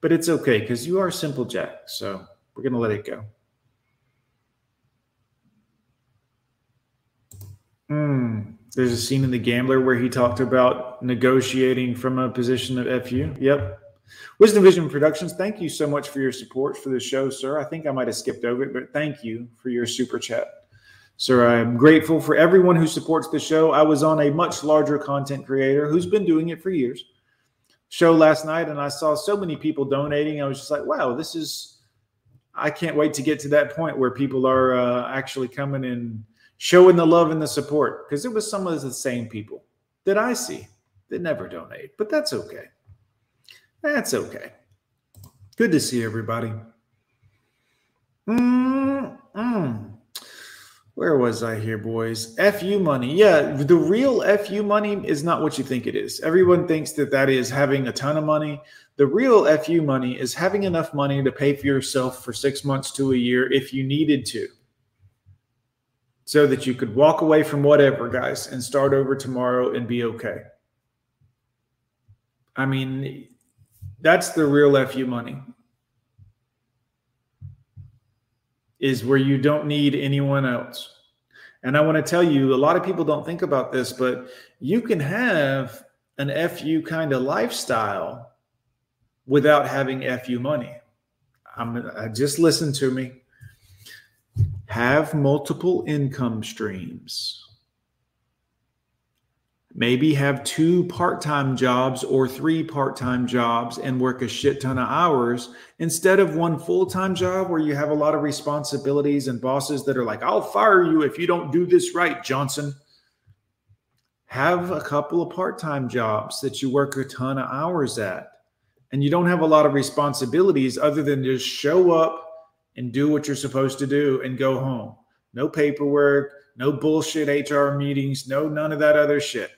But it's okay because you are Simple Jack. So. We're going to let it go. Mm, there's a scene in The Gambler where he talked about negotiating from a position of FU. Yep. Wisdom Vision Productions, thank you so much for your support for the show, sir. I think I might have skipped over it, but thank you for your super chat. Sir, I am grateful for everyone who supports the show. I was on a much larger content creator who's been doing it for years. Show last night, and I saw so many people donating. I was just like, wow, this is I can't wait to get to that point where people are uh, actually coming and showing the love and the support because it was some of the same people that I see that never donate, but that's okay. That's okay. Good to see everybody. Mm-mm. Where was I here, boys? FU money. Yeah, the real FU money is not what you think it is. Everyone thinks that that is having a ton of money. The real FU money is having enough money to pay for yourself for six months to a year if you needed to, so that you could walk away from whatever, guys, and start over tomorrow and be okay. I mean, that's the real FU money. Is where you don't need anyone else. And I want to tell you, a lot of people don't think about this, but you can have an FU kind of lifestyle without having FU money. I'm I just listen to me. Have multiple income streams. Maybe have two part time jobs or three part time jobs and work a shit ton of hours instead of one full time job where you have a lot of responsibilities and bosses that are like, I'll fire you if you don't do this right, Johnson. Have a couple of part time jobs that you work a ton of hours at and you don't have a lot of responsibilities other than just show up and do what you're supposed to do and go home. No paperwork, no bullshit HR meetings, no none of that other shit.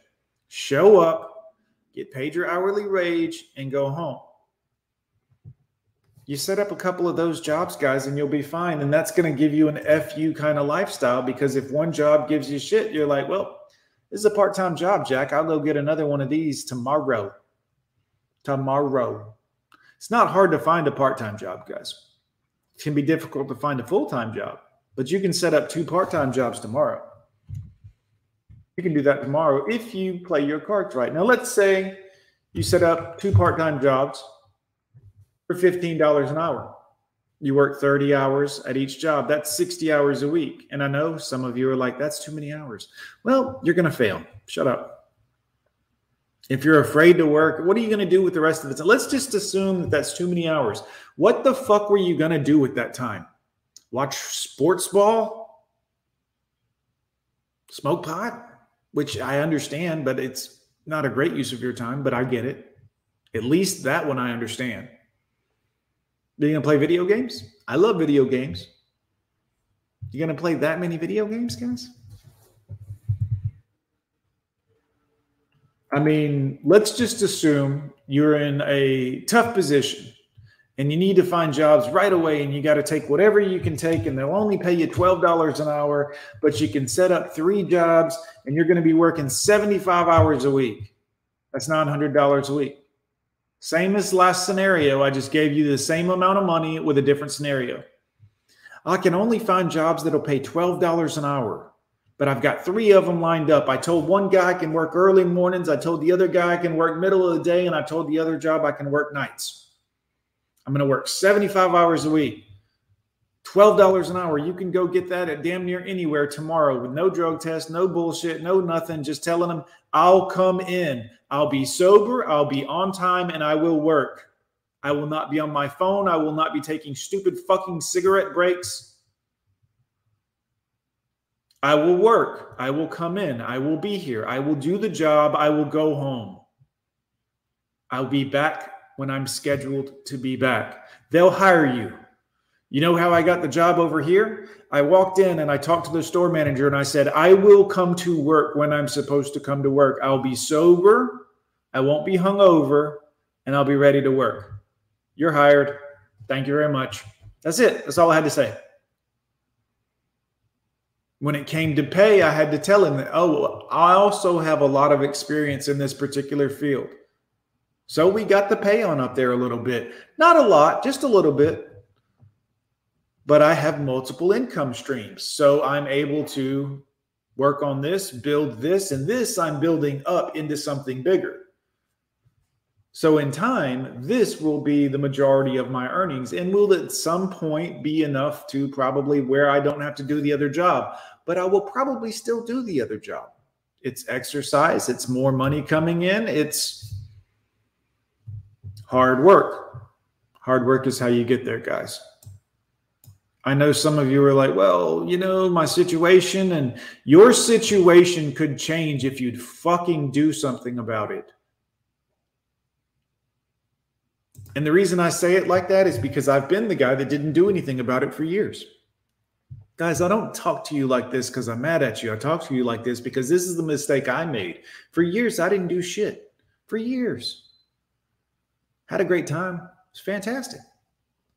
Show up, get paid your hourly wage, and go home. You set up a couple of those jobs, guys, and you'll be fine. And that's going to give you an FU kind of lifestyle because if one job gives you shit, you're like, well, this is a part time job, Jack. I'll go get another one of these tomorrow. Tomorrow. It's not hard to find a part time job, guys. It can be difficult to find a full time job, but you can set up two part time jobs tomorrow. You can do that tomorrow if you play your cards right. Now, let's say you set up two part time jobs for $15 an hour. You work 30 hours at each job. That's 60 hours a week. And I know some of you are like, that's too many hours. Well, you're going to fail. Shut up. If you're afraid to work, what are you going to do with the rest of it? Let's just assume that that's too many hours. What the fuck were you going to do with that time? Watch sports ball? Smoke pot? Which I understand, but it's not a great use of your time, but I get it. At least that one I understand. You going to play video games? I love video games. You going to play that many video games, guys? I mean, let's just assume you're in a tough position and you need to find jobs right away and you got to take whatever you can take and they'll only pay you $12 an hour, but you can set up three jobs and you're going to be working 75 hours a week. That's $900 a week. Same as last scenario. I just gave you the same amount of money with a different scenario. I can only find jobs that'll pay $12 an hour, but I've got three of them lined up. I told one guy I can work early mornings. I told the other guy I can work middle of the day. And I told the other job I can work nights. I'm going to work 75 hours a week. $12 an hour. You can go get that at damn near anywhere tomorrow with no drug test, no bullshit, no nothing. Just telling them, I'll come in. I'll be sober. I'll be on time and I will work. I will not be on my phone. I will not be taking stupid fucking cigarette breaks. I will work. I will come in. I will be here. I will do the job. I will go home. I'll be back when I'm scheduled to be back. They'll hire you. You know how I got the job over here? I walked in and I talked to the store manager and I said, I will come to work when I'm supposed to come to work. I'll be sober, I won't be hungover, and I'll be ready to work. You're hired. Thank you very much. That's it. That's all I had to say. When it came to pay, I had to tell him that, oh, I also have a lot of experience in this particular field. So we got the pay on up there a little bit. Not a lot, just a little bit but I have multiple income streams. So I'm able to work on this, build this, and this I'm building up into something bigger. So in time, this will be the majority of my earnings and will at some point be enough to probably where I don't have to do the other job, but I will probably still do the other job. It's exercise, it's more money coming in, it's hard work. Hard work is how you get there, guys. I know some of you are like, well, you know, my situation and your situation could change if you'd fucking do something about it. And the reason I say it like that is because I've been the guy that didn't do anything about it for years. Guys, I don't talk to you like this because I'm mad at you. I talk to you like this because this is the mistake I made. For years, I didn't do shit. For years. Had a great time. It's fantastic.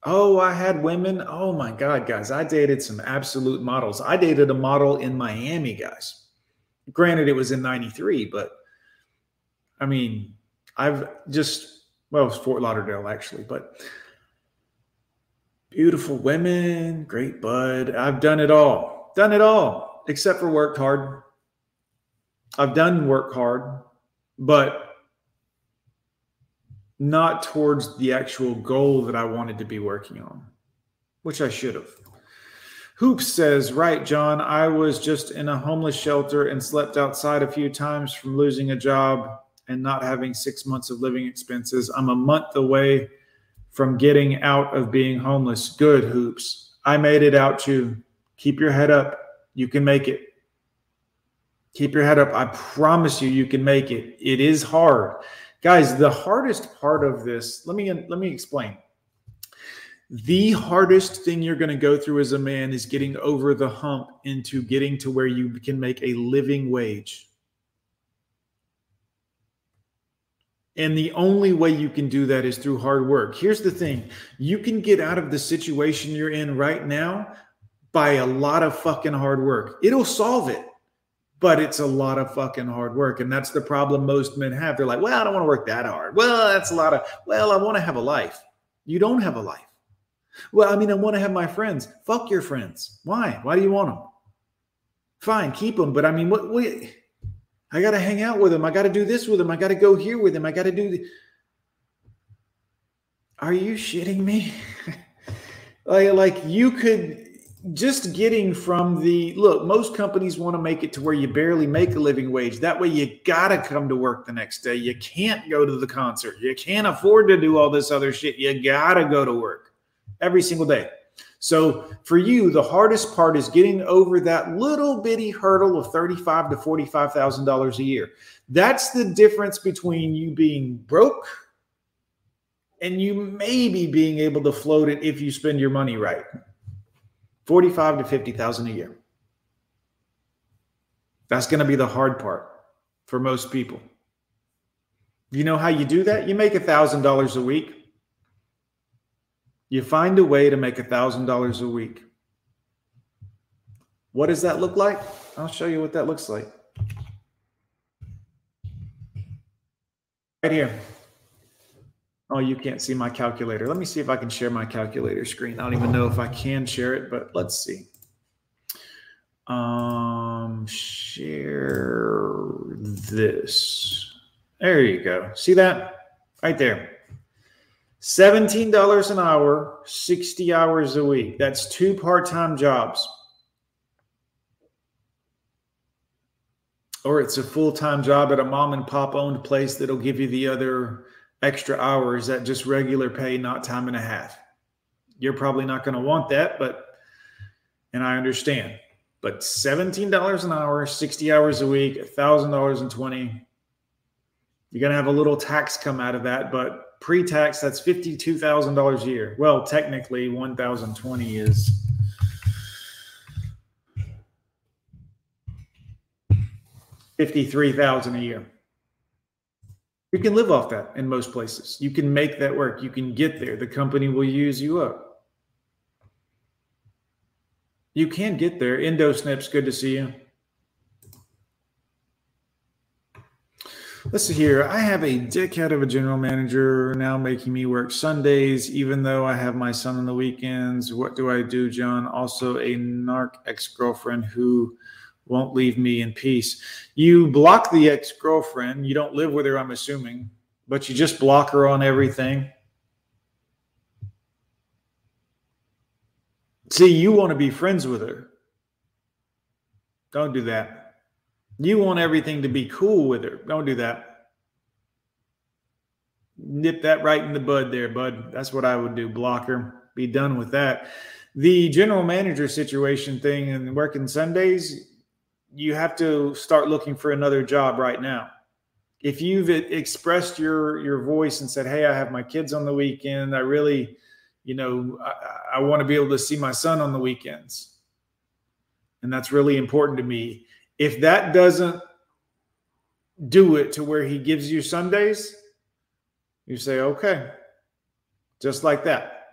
Oh, I had women. Oh my God, guys. I dated some absolute models. I dated a model in Miami, guys. Granted, it was in 93, but I mean, I've just, well, it was Fort Lauderdale actually, but beautiful women, great bud. I've done it all, done it all, except for worked hard. I've done work hard, but not towards the actual goal that I wanted to be working on, which I should have. Hoops says, Right, John, I was just in a homeless shelter and slept outside a few times from losing a job and not having six months of living expenses. I'm a month away from getting out of being homeless. Good, Hoops. I made it out too. Keep your head up. You can make it. Keep your head up. I promise you, you can make it. It is hard guys the hardest part of this let me let me explain the hardest thing you're going to go through as a man is getting over the hump into getting to where you can make a living wage And the only way you can do that is through hard work. Here's the thing you can get out of the situation you're in right now by a lot of fucking hard work. It'll solve it, but it's a lot of fucking hard work. And that's the problem most men have. They're like, well, I don't want to work that hard. Well, that's a lot of, well, I want to have a life. You don't have a life. Well, I mean, I want to have my friends. Fuck your friends. Why? Why do you want them? Fine, keep them. But I mean, what, what I got to hang out with him. I got to do this with him. I got to go here with him. I got to do. The... Are you shitting me? like, like you could just getting from the look. Most companies want to make it to where you barely make a living wage. That way, you got to come to work the next day. You can't go to the concert. You can't afford to do all this other shit. You got to go to work every single day. So for you, the hardest part is getting over that little bitty hurdle of thirty-five to forty-five thousand dollars a year. That's the difference between you being broke and you maybe being able to float it if you spend your money right. Forty-five to fifty thousand a year. That's going to be the hard part for most people. You know how you do that? You make a thousand dollars a week you find a way to make a $1,000 a week. What does that look like? I'll show you what that looks like. Right here. Oh, you can't see my calculator. Let me see if I can share my calculator screen. I don't even know if I can share it, but let's see. Um, share this. There you go. See that? Right there. $17 an hour, 60 hours a week. That's two part time jobs. Or it's a full time job at a mom and pop owned place that'll give you the other extra hours at just regular pay, not time and a half. You're probably not going to want that, but, and I understand. But $17 an hour, 60 hours a week, $1,000 and 20. You're going to have a little tax come out of that, but pre-tax that's $52,000 a year. Well, technically 1020 is 53,000 a year. You can live off that in most places. You can make that work. You can get there. The company will use you up. You can get there. EndoSnips, good to see you. Let's see here. I have a dickhead of a general manager now making me work Sundays, even though I have my son on the weekends. What do I do, John? Also, a narc ex girlfriend who won't leave me in peace. You block the ex girlfriend. You don't live with her, I'm assuming, but you just block her on everything. See, you want to be friends with her. Don't do that. You want everything to be cool with her. Don't do that. Nip that right in the bud there, bud. That's what I would do. Block her. Be done with that. The general manager situation thing and working Sundays, you have to start looking for another job right now. If you've expressed your your voice and said, "Hey, I have my kids on the weekend. I really, you know, I, I want to be able to see my son on the weekends." And that's really important to me if that doesn't do it to where he gives you Sundays, you say, okay, just like that.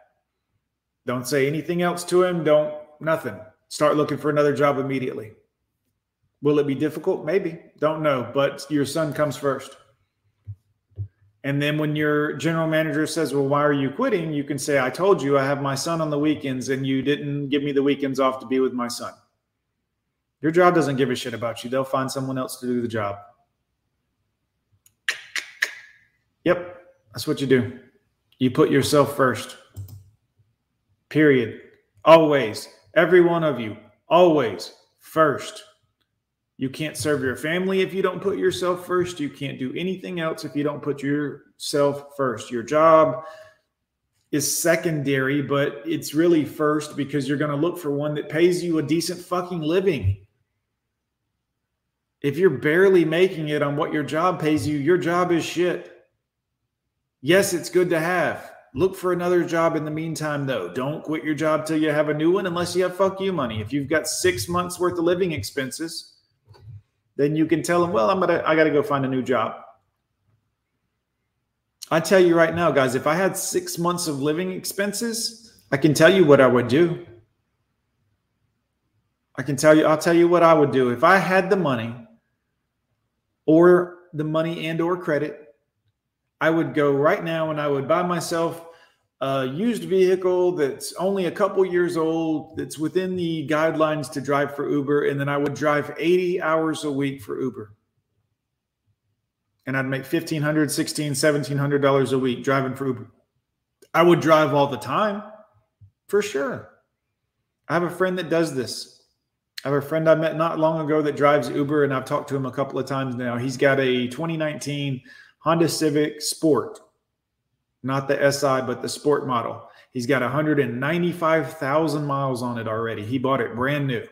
Don't say anything else to him. Don't, nothing. Start looking for another job immediately. Will it be difficult? Maybe. Don't know. But your son comes first. And then when your general manager says, Well, why are you quitting? You can say, I told you I have my son on the weekends and you didn't give me the weekends off to be with my son. Your job doesn't give a shit about you. They'll find someone else to do the job. Yep, that's what you do. You put yourself first. Period. Always. Every one of you. Always first. You can't serve your family if you don't put yourself first. You can't do anything else if you don't put yourself first. Your job is secondary, but it's really first because you're going to look for one that pays you a decent fucking living. If you're barely making it on what your job pays you, your job is shit. Yes, it's good to have. Look for another job in the meantime, though. Don't quit your job till you have a new one unless you have fuck you money. If you've got six months worth of living expenses, then you can tell them, well, I'm gonna I gotta go find a new job. I tell you right now, guys, if I had six months of living expenses, I can tell you what I would do. I can tell you, I'll tell you what I would do. If I had the money or the money and or credit, I would go right now and I would buy myself a used vehicle that's only a couple years old, that's within the guidelines to drive for Uber, and then I would drive 80 hours a week for Uber and I'd make $1,500, $1,600, $1,700 a week driving for Uber. I would drive all the time for sure. I have a friend that does this. I have a friend I met not long ago that drives Uber, and I've talked to him a couple of times now. He's got a 2019 Honda Civic Sport, not the SI, but the Sport model. He's got 195,000 miles on it already. He bought it brand new.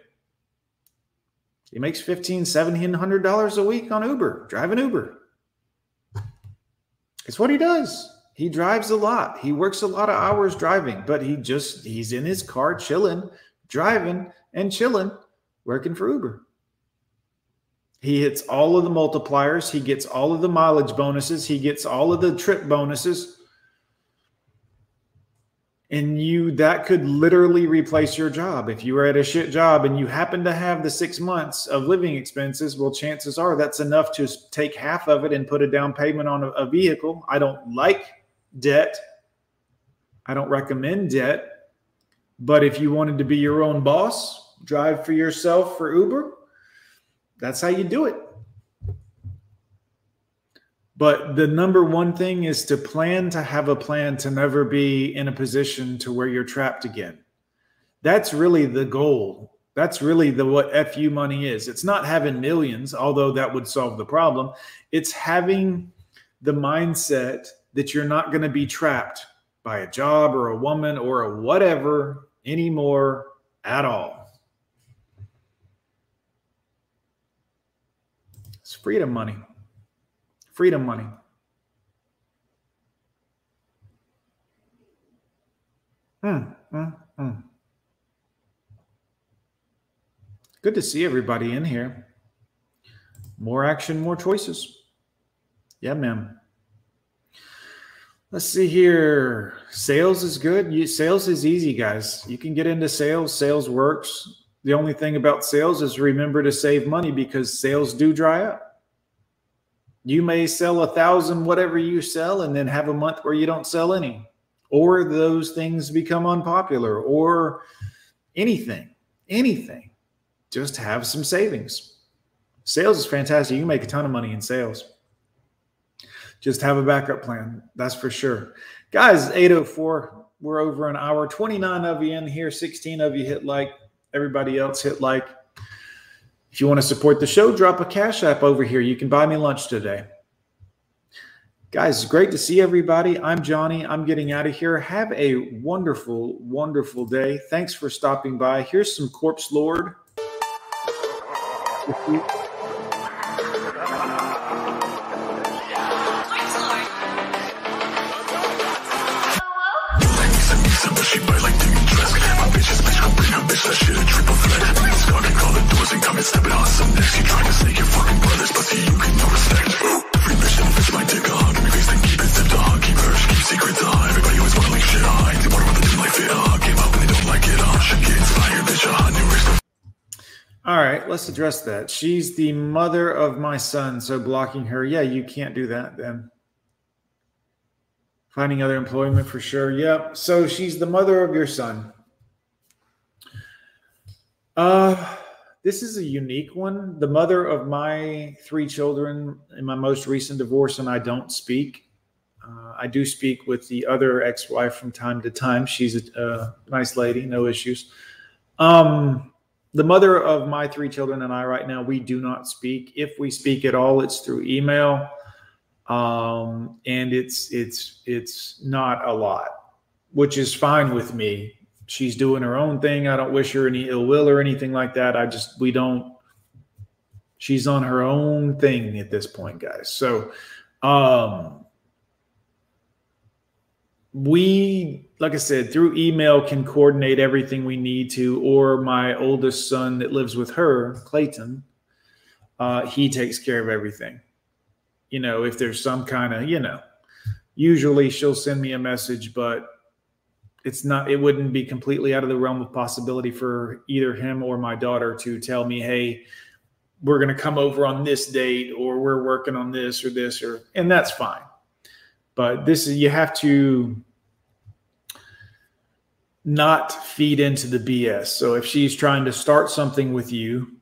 He makes $1,500, $1,700 a week on Uber, driving Uber. It's what he does. He drives a lot. He works a lot of hours driving, but he just he's in his car chilling, driving and chilling, working for Uber. He hits all of the multipliers, he gets all of the mileage bonuses, he gets all of the trip bonuses and you that could literally replace your job. If you were at a shit job and you happen to have the six months of living expenses well chances are that's enough to take half of it and put a down payment on a, a vehicle. I don't like debt. I don't recommend debt. But if you wanted to be your own boss drive for yourself for uber that's how you do it but the number one thing is to plan to have a plan to never be in a position to where you're trapped again. That's really the goal. That's really the what FU money is. It's not having millions, although that would solve the problem. It's having the mindset that you're not going to be trapped by a job or a woman or a whatever anymore at all. It's freedom money. Freedom money. Hmm, hmm, hmm. Good to see everybody in here. More action, more choices. Yeah, ma'am. Let's see here. Sales is good. You, sales is easy, guys. You can get into sales. Sales works. The only thing about sales is remember to save money because sales do dry up you may sell a thousand whatever you sell and then have a month where you don't sell any. Or those things become unpopular or anything anything. Just have some savings. Sales is fantastic. You make a ton of money in sales. Just have a backup plan that's for sure. Guys 804 we're over an hour. 29 of you in here 16 of you hit like. Everybody else hit like if you want to support the show, drop a cash app over here. You can buy me lunch today. Guys, great to see everybody. I'm Johnny. I'm getting out of here. Have a wonderful, wonderful day. Thanks for stopping by. Here's some Corpse Lord. You trying to snake your fucking brothers, but see you no respect. Every mission fits my dick on. Give me face, then keep it zipped on. Keep first, keep secrets on. Everybody always wanna shit on. They water with the team like fit on. Came up and they don't like it on. Should get inspired, bitch on. New risk. All right, let's address that. She's the mother of my son, so blocking her. Yeah, you can't do that then. Finding other employment for sure. Yep. So she's the mother of your son. Uh this is a unique one. The mother of my three children in my most recent divorce, and I don't speak. Uh, I do speak with the other ex wife from time to time. She's a, a nice lady, no issues. Um, the mother of my three children and I, right now, we do not speak. If we speak at all, it's through email, um, and it's it's it's not a lot, which is fine with me she's doing her own thing. I don't wish her any ill will or anything like that. I just we don't she's on her own thing at this point, guys. So um we like I said, through email can coordinate everything we need to, or my oldest son that lives with her, Clayton, uh, he takes care of everything. You know, if there's some kind of, you know, usually she'll send me a message, but it's not it wouldn't be completely out of the realm of possibility for either him or my daughter to tell me, "Hey, we're going to come over on this date or we're working on this or this or and that's fine." But this is you have to not feed into the BS. So if she's trying to start something with you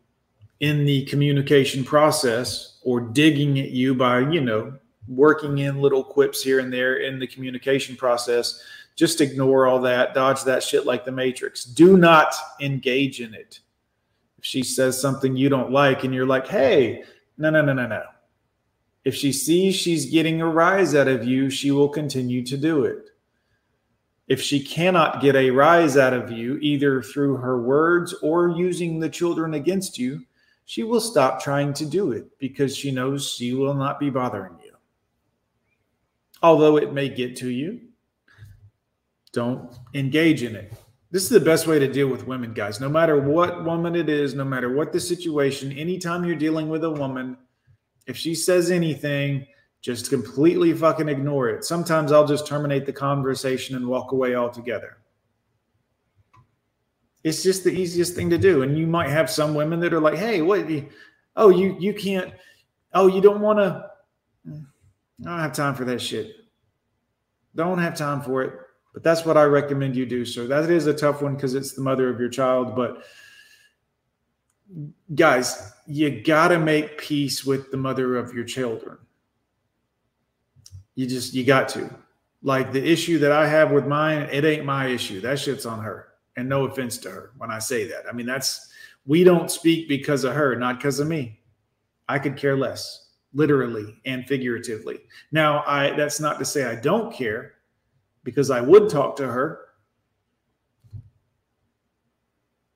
in the communication process or digging at you by, you know, working in little quips here and there in the communication process, just ignore all that, dodge that shit like the Matrix. Do not engage in it. If she says something you don't like and you're like, hey, no, no, no, no, no. If she sees she's getting a rise out of you, she will continue to do it. If she cannot get a rise out of you, either through her words or using the children against you, she will stop trying to do it because she knows she will not be bothering you. Although it may get to you, don't engage in it. This is the best way to deal with women, guys. No matter what woman it is, no matter what the situation, anytime you're dealing with a woman, if she says anything, just completely fucking ignore it. Sometimes I'll just terminate the conversation and walk away altogether. It's just the easiest thing to do. And you might have some women that are like, hey, what? Oh, you you can't. Oh, you don't want to. I don't have time for that shit. Don't have time for it. But that's what I recommend you do. sir. that is a tough one because it's the mother of your child. But guys, you got to make peace with the mother of your children. You just you got to. Like the issue that I have with mine, it ain't my issue. That shit's on her. And no offense to her when I say that. I mean, that's we don't speak because of her, not because of me. I could care less, literally and figuratively. Now, I that's not to say I don't care because I would talk to her.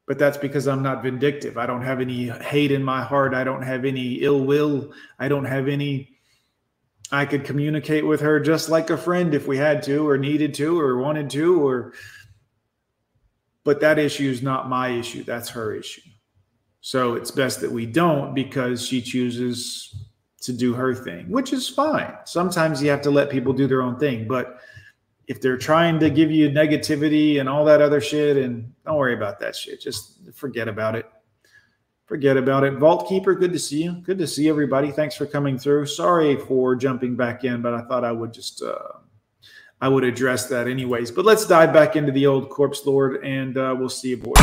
But that's because I'm not vindictive. I don't have any hate in my heart. I don't have any ill will. I don't have any I could communicate with her just like a friend if we had to or needed to or wanted to or but that issue is not my issue that's her issue so it's best that we don't because she chooses to do her thing which is fine sometimes you have to let people do their own thing but if they're trying to give you negativity and all that other shit and don't worry about that shit just forget about it forget about it. Vault Keeper, good to see you. Good to see everybody. Thanks for coming through. Sorry for jumping back in, but I thought I would just uh, I would address that anyways. But let's dive back into the old Corpse Lord, and uh, we'll see you boys.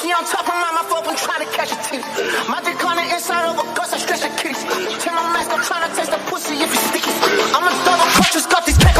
She on top of my mouth trying to catch a teeth. My dick on the inside of a gust, I stretch a kitty. Turn my mask, I'm trying to taste the pussy if it's sticky. I'm a double punches, got these pack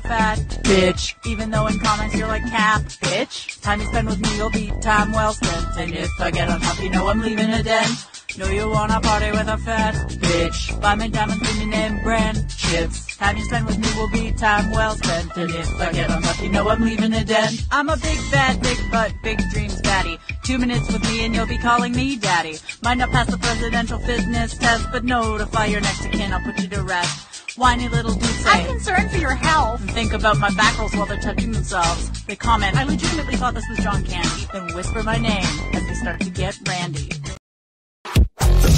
fat bitch Even though in comments you're like cap bitch Time you spend with me will be time well spent And if I get top you know I'm leaving a dent Know you wanna party with a fat bitch? Buy me diamonds, in me name brand chips. Time you spend with me will be time well spent. And if I get unlucky, know I'm leaving a den. I'm a big fat, big butt, big dreams daddy. Two minutes with me and you'll be calling me daddy. Might not pass the presidential fitness test, but notify your next of kin, I'll put you to rest. Whiny little dude I'm concerned for your health. And think about my back rolls while they're touching themselves. They comment, I legitimately thought this was John Candy. Then whisper my name as they start to get randy.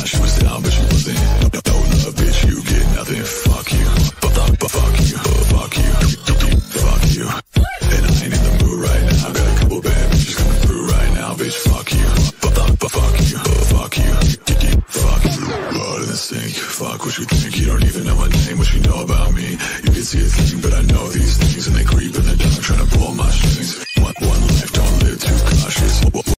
She was down, but she wasn't. No, no, no, bitch, you get nothing. Fuck you. But, but, but fuck you. Fuck you. Fuck you. And I ain't in the mood right now. Got a couple bad bitches coming through right now, bitch. Fuck you. Fuck, fuck you, fuck you, fuck you. Blood in the sink, fuck what you think. You don't even know my name, what you know about me. You can see it thinking, but I know these things. And they creep in the dark, trying to pull my strings. One, one life, don't live too cautious.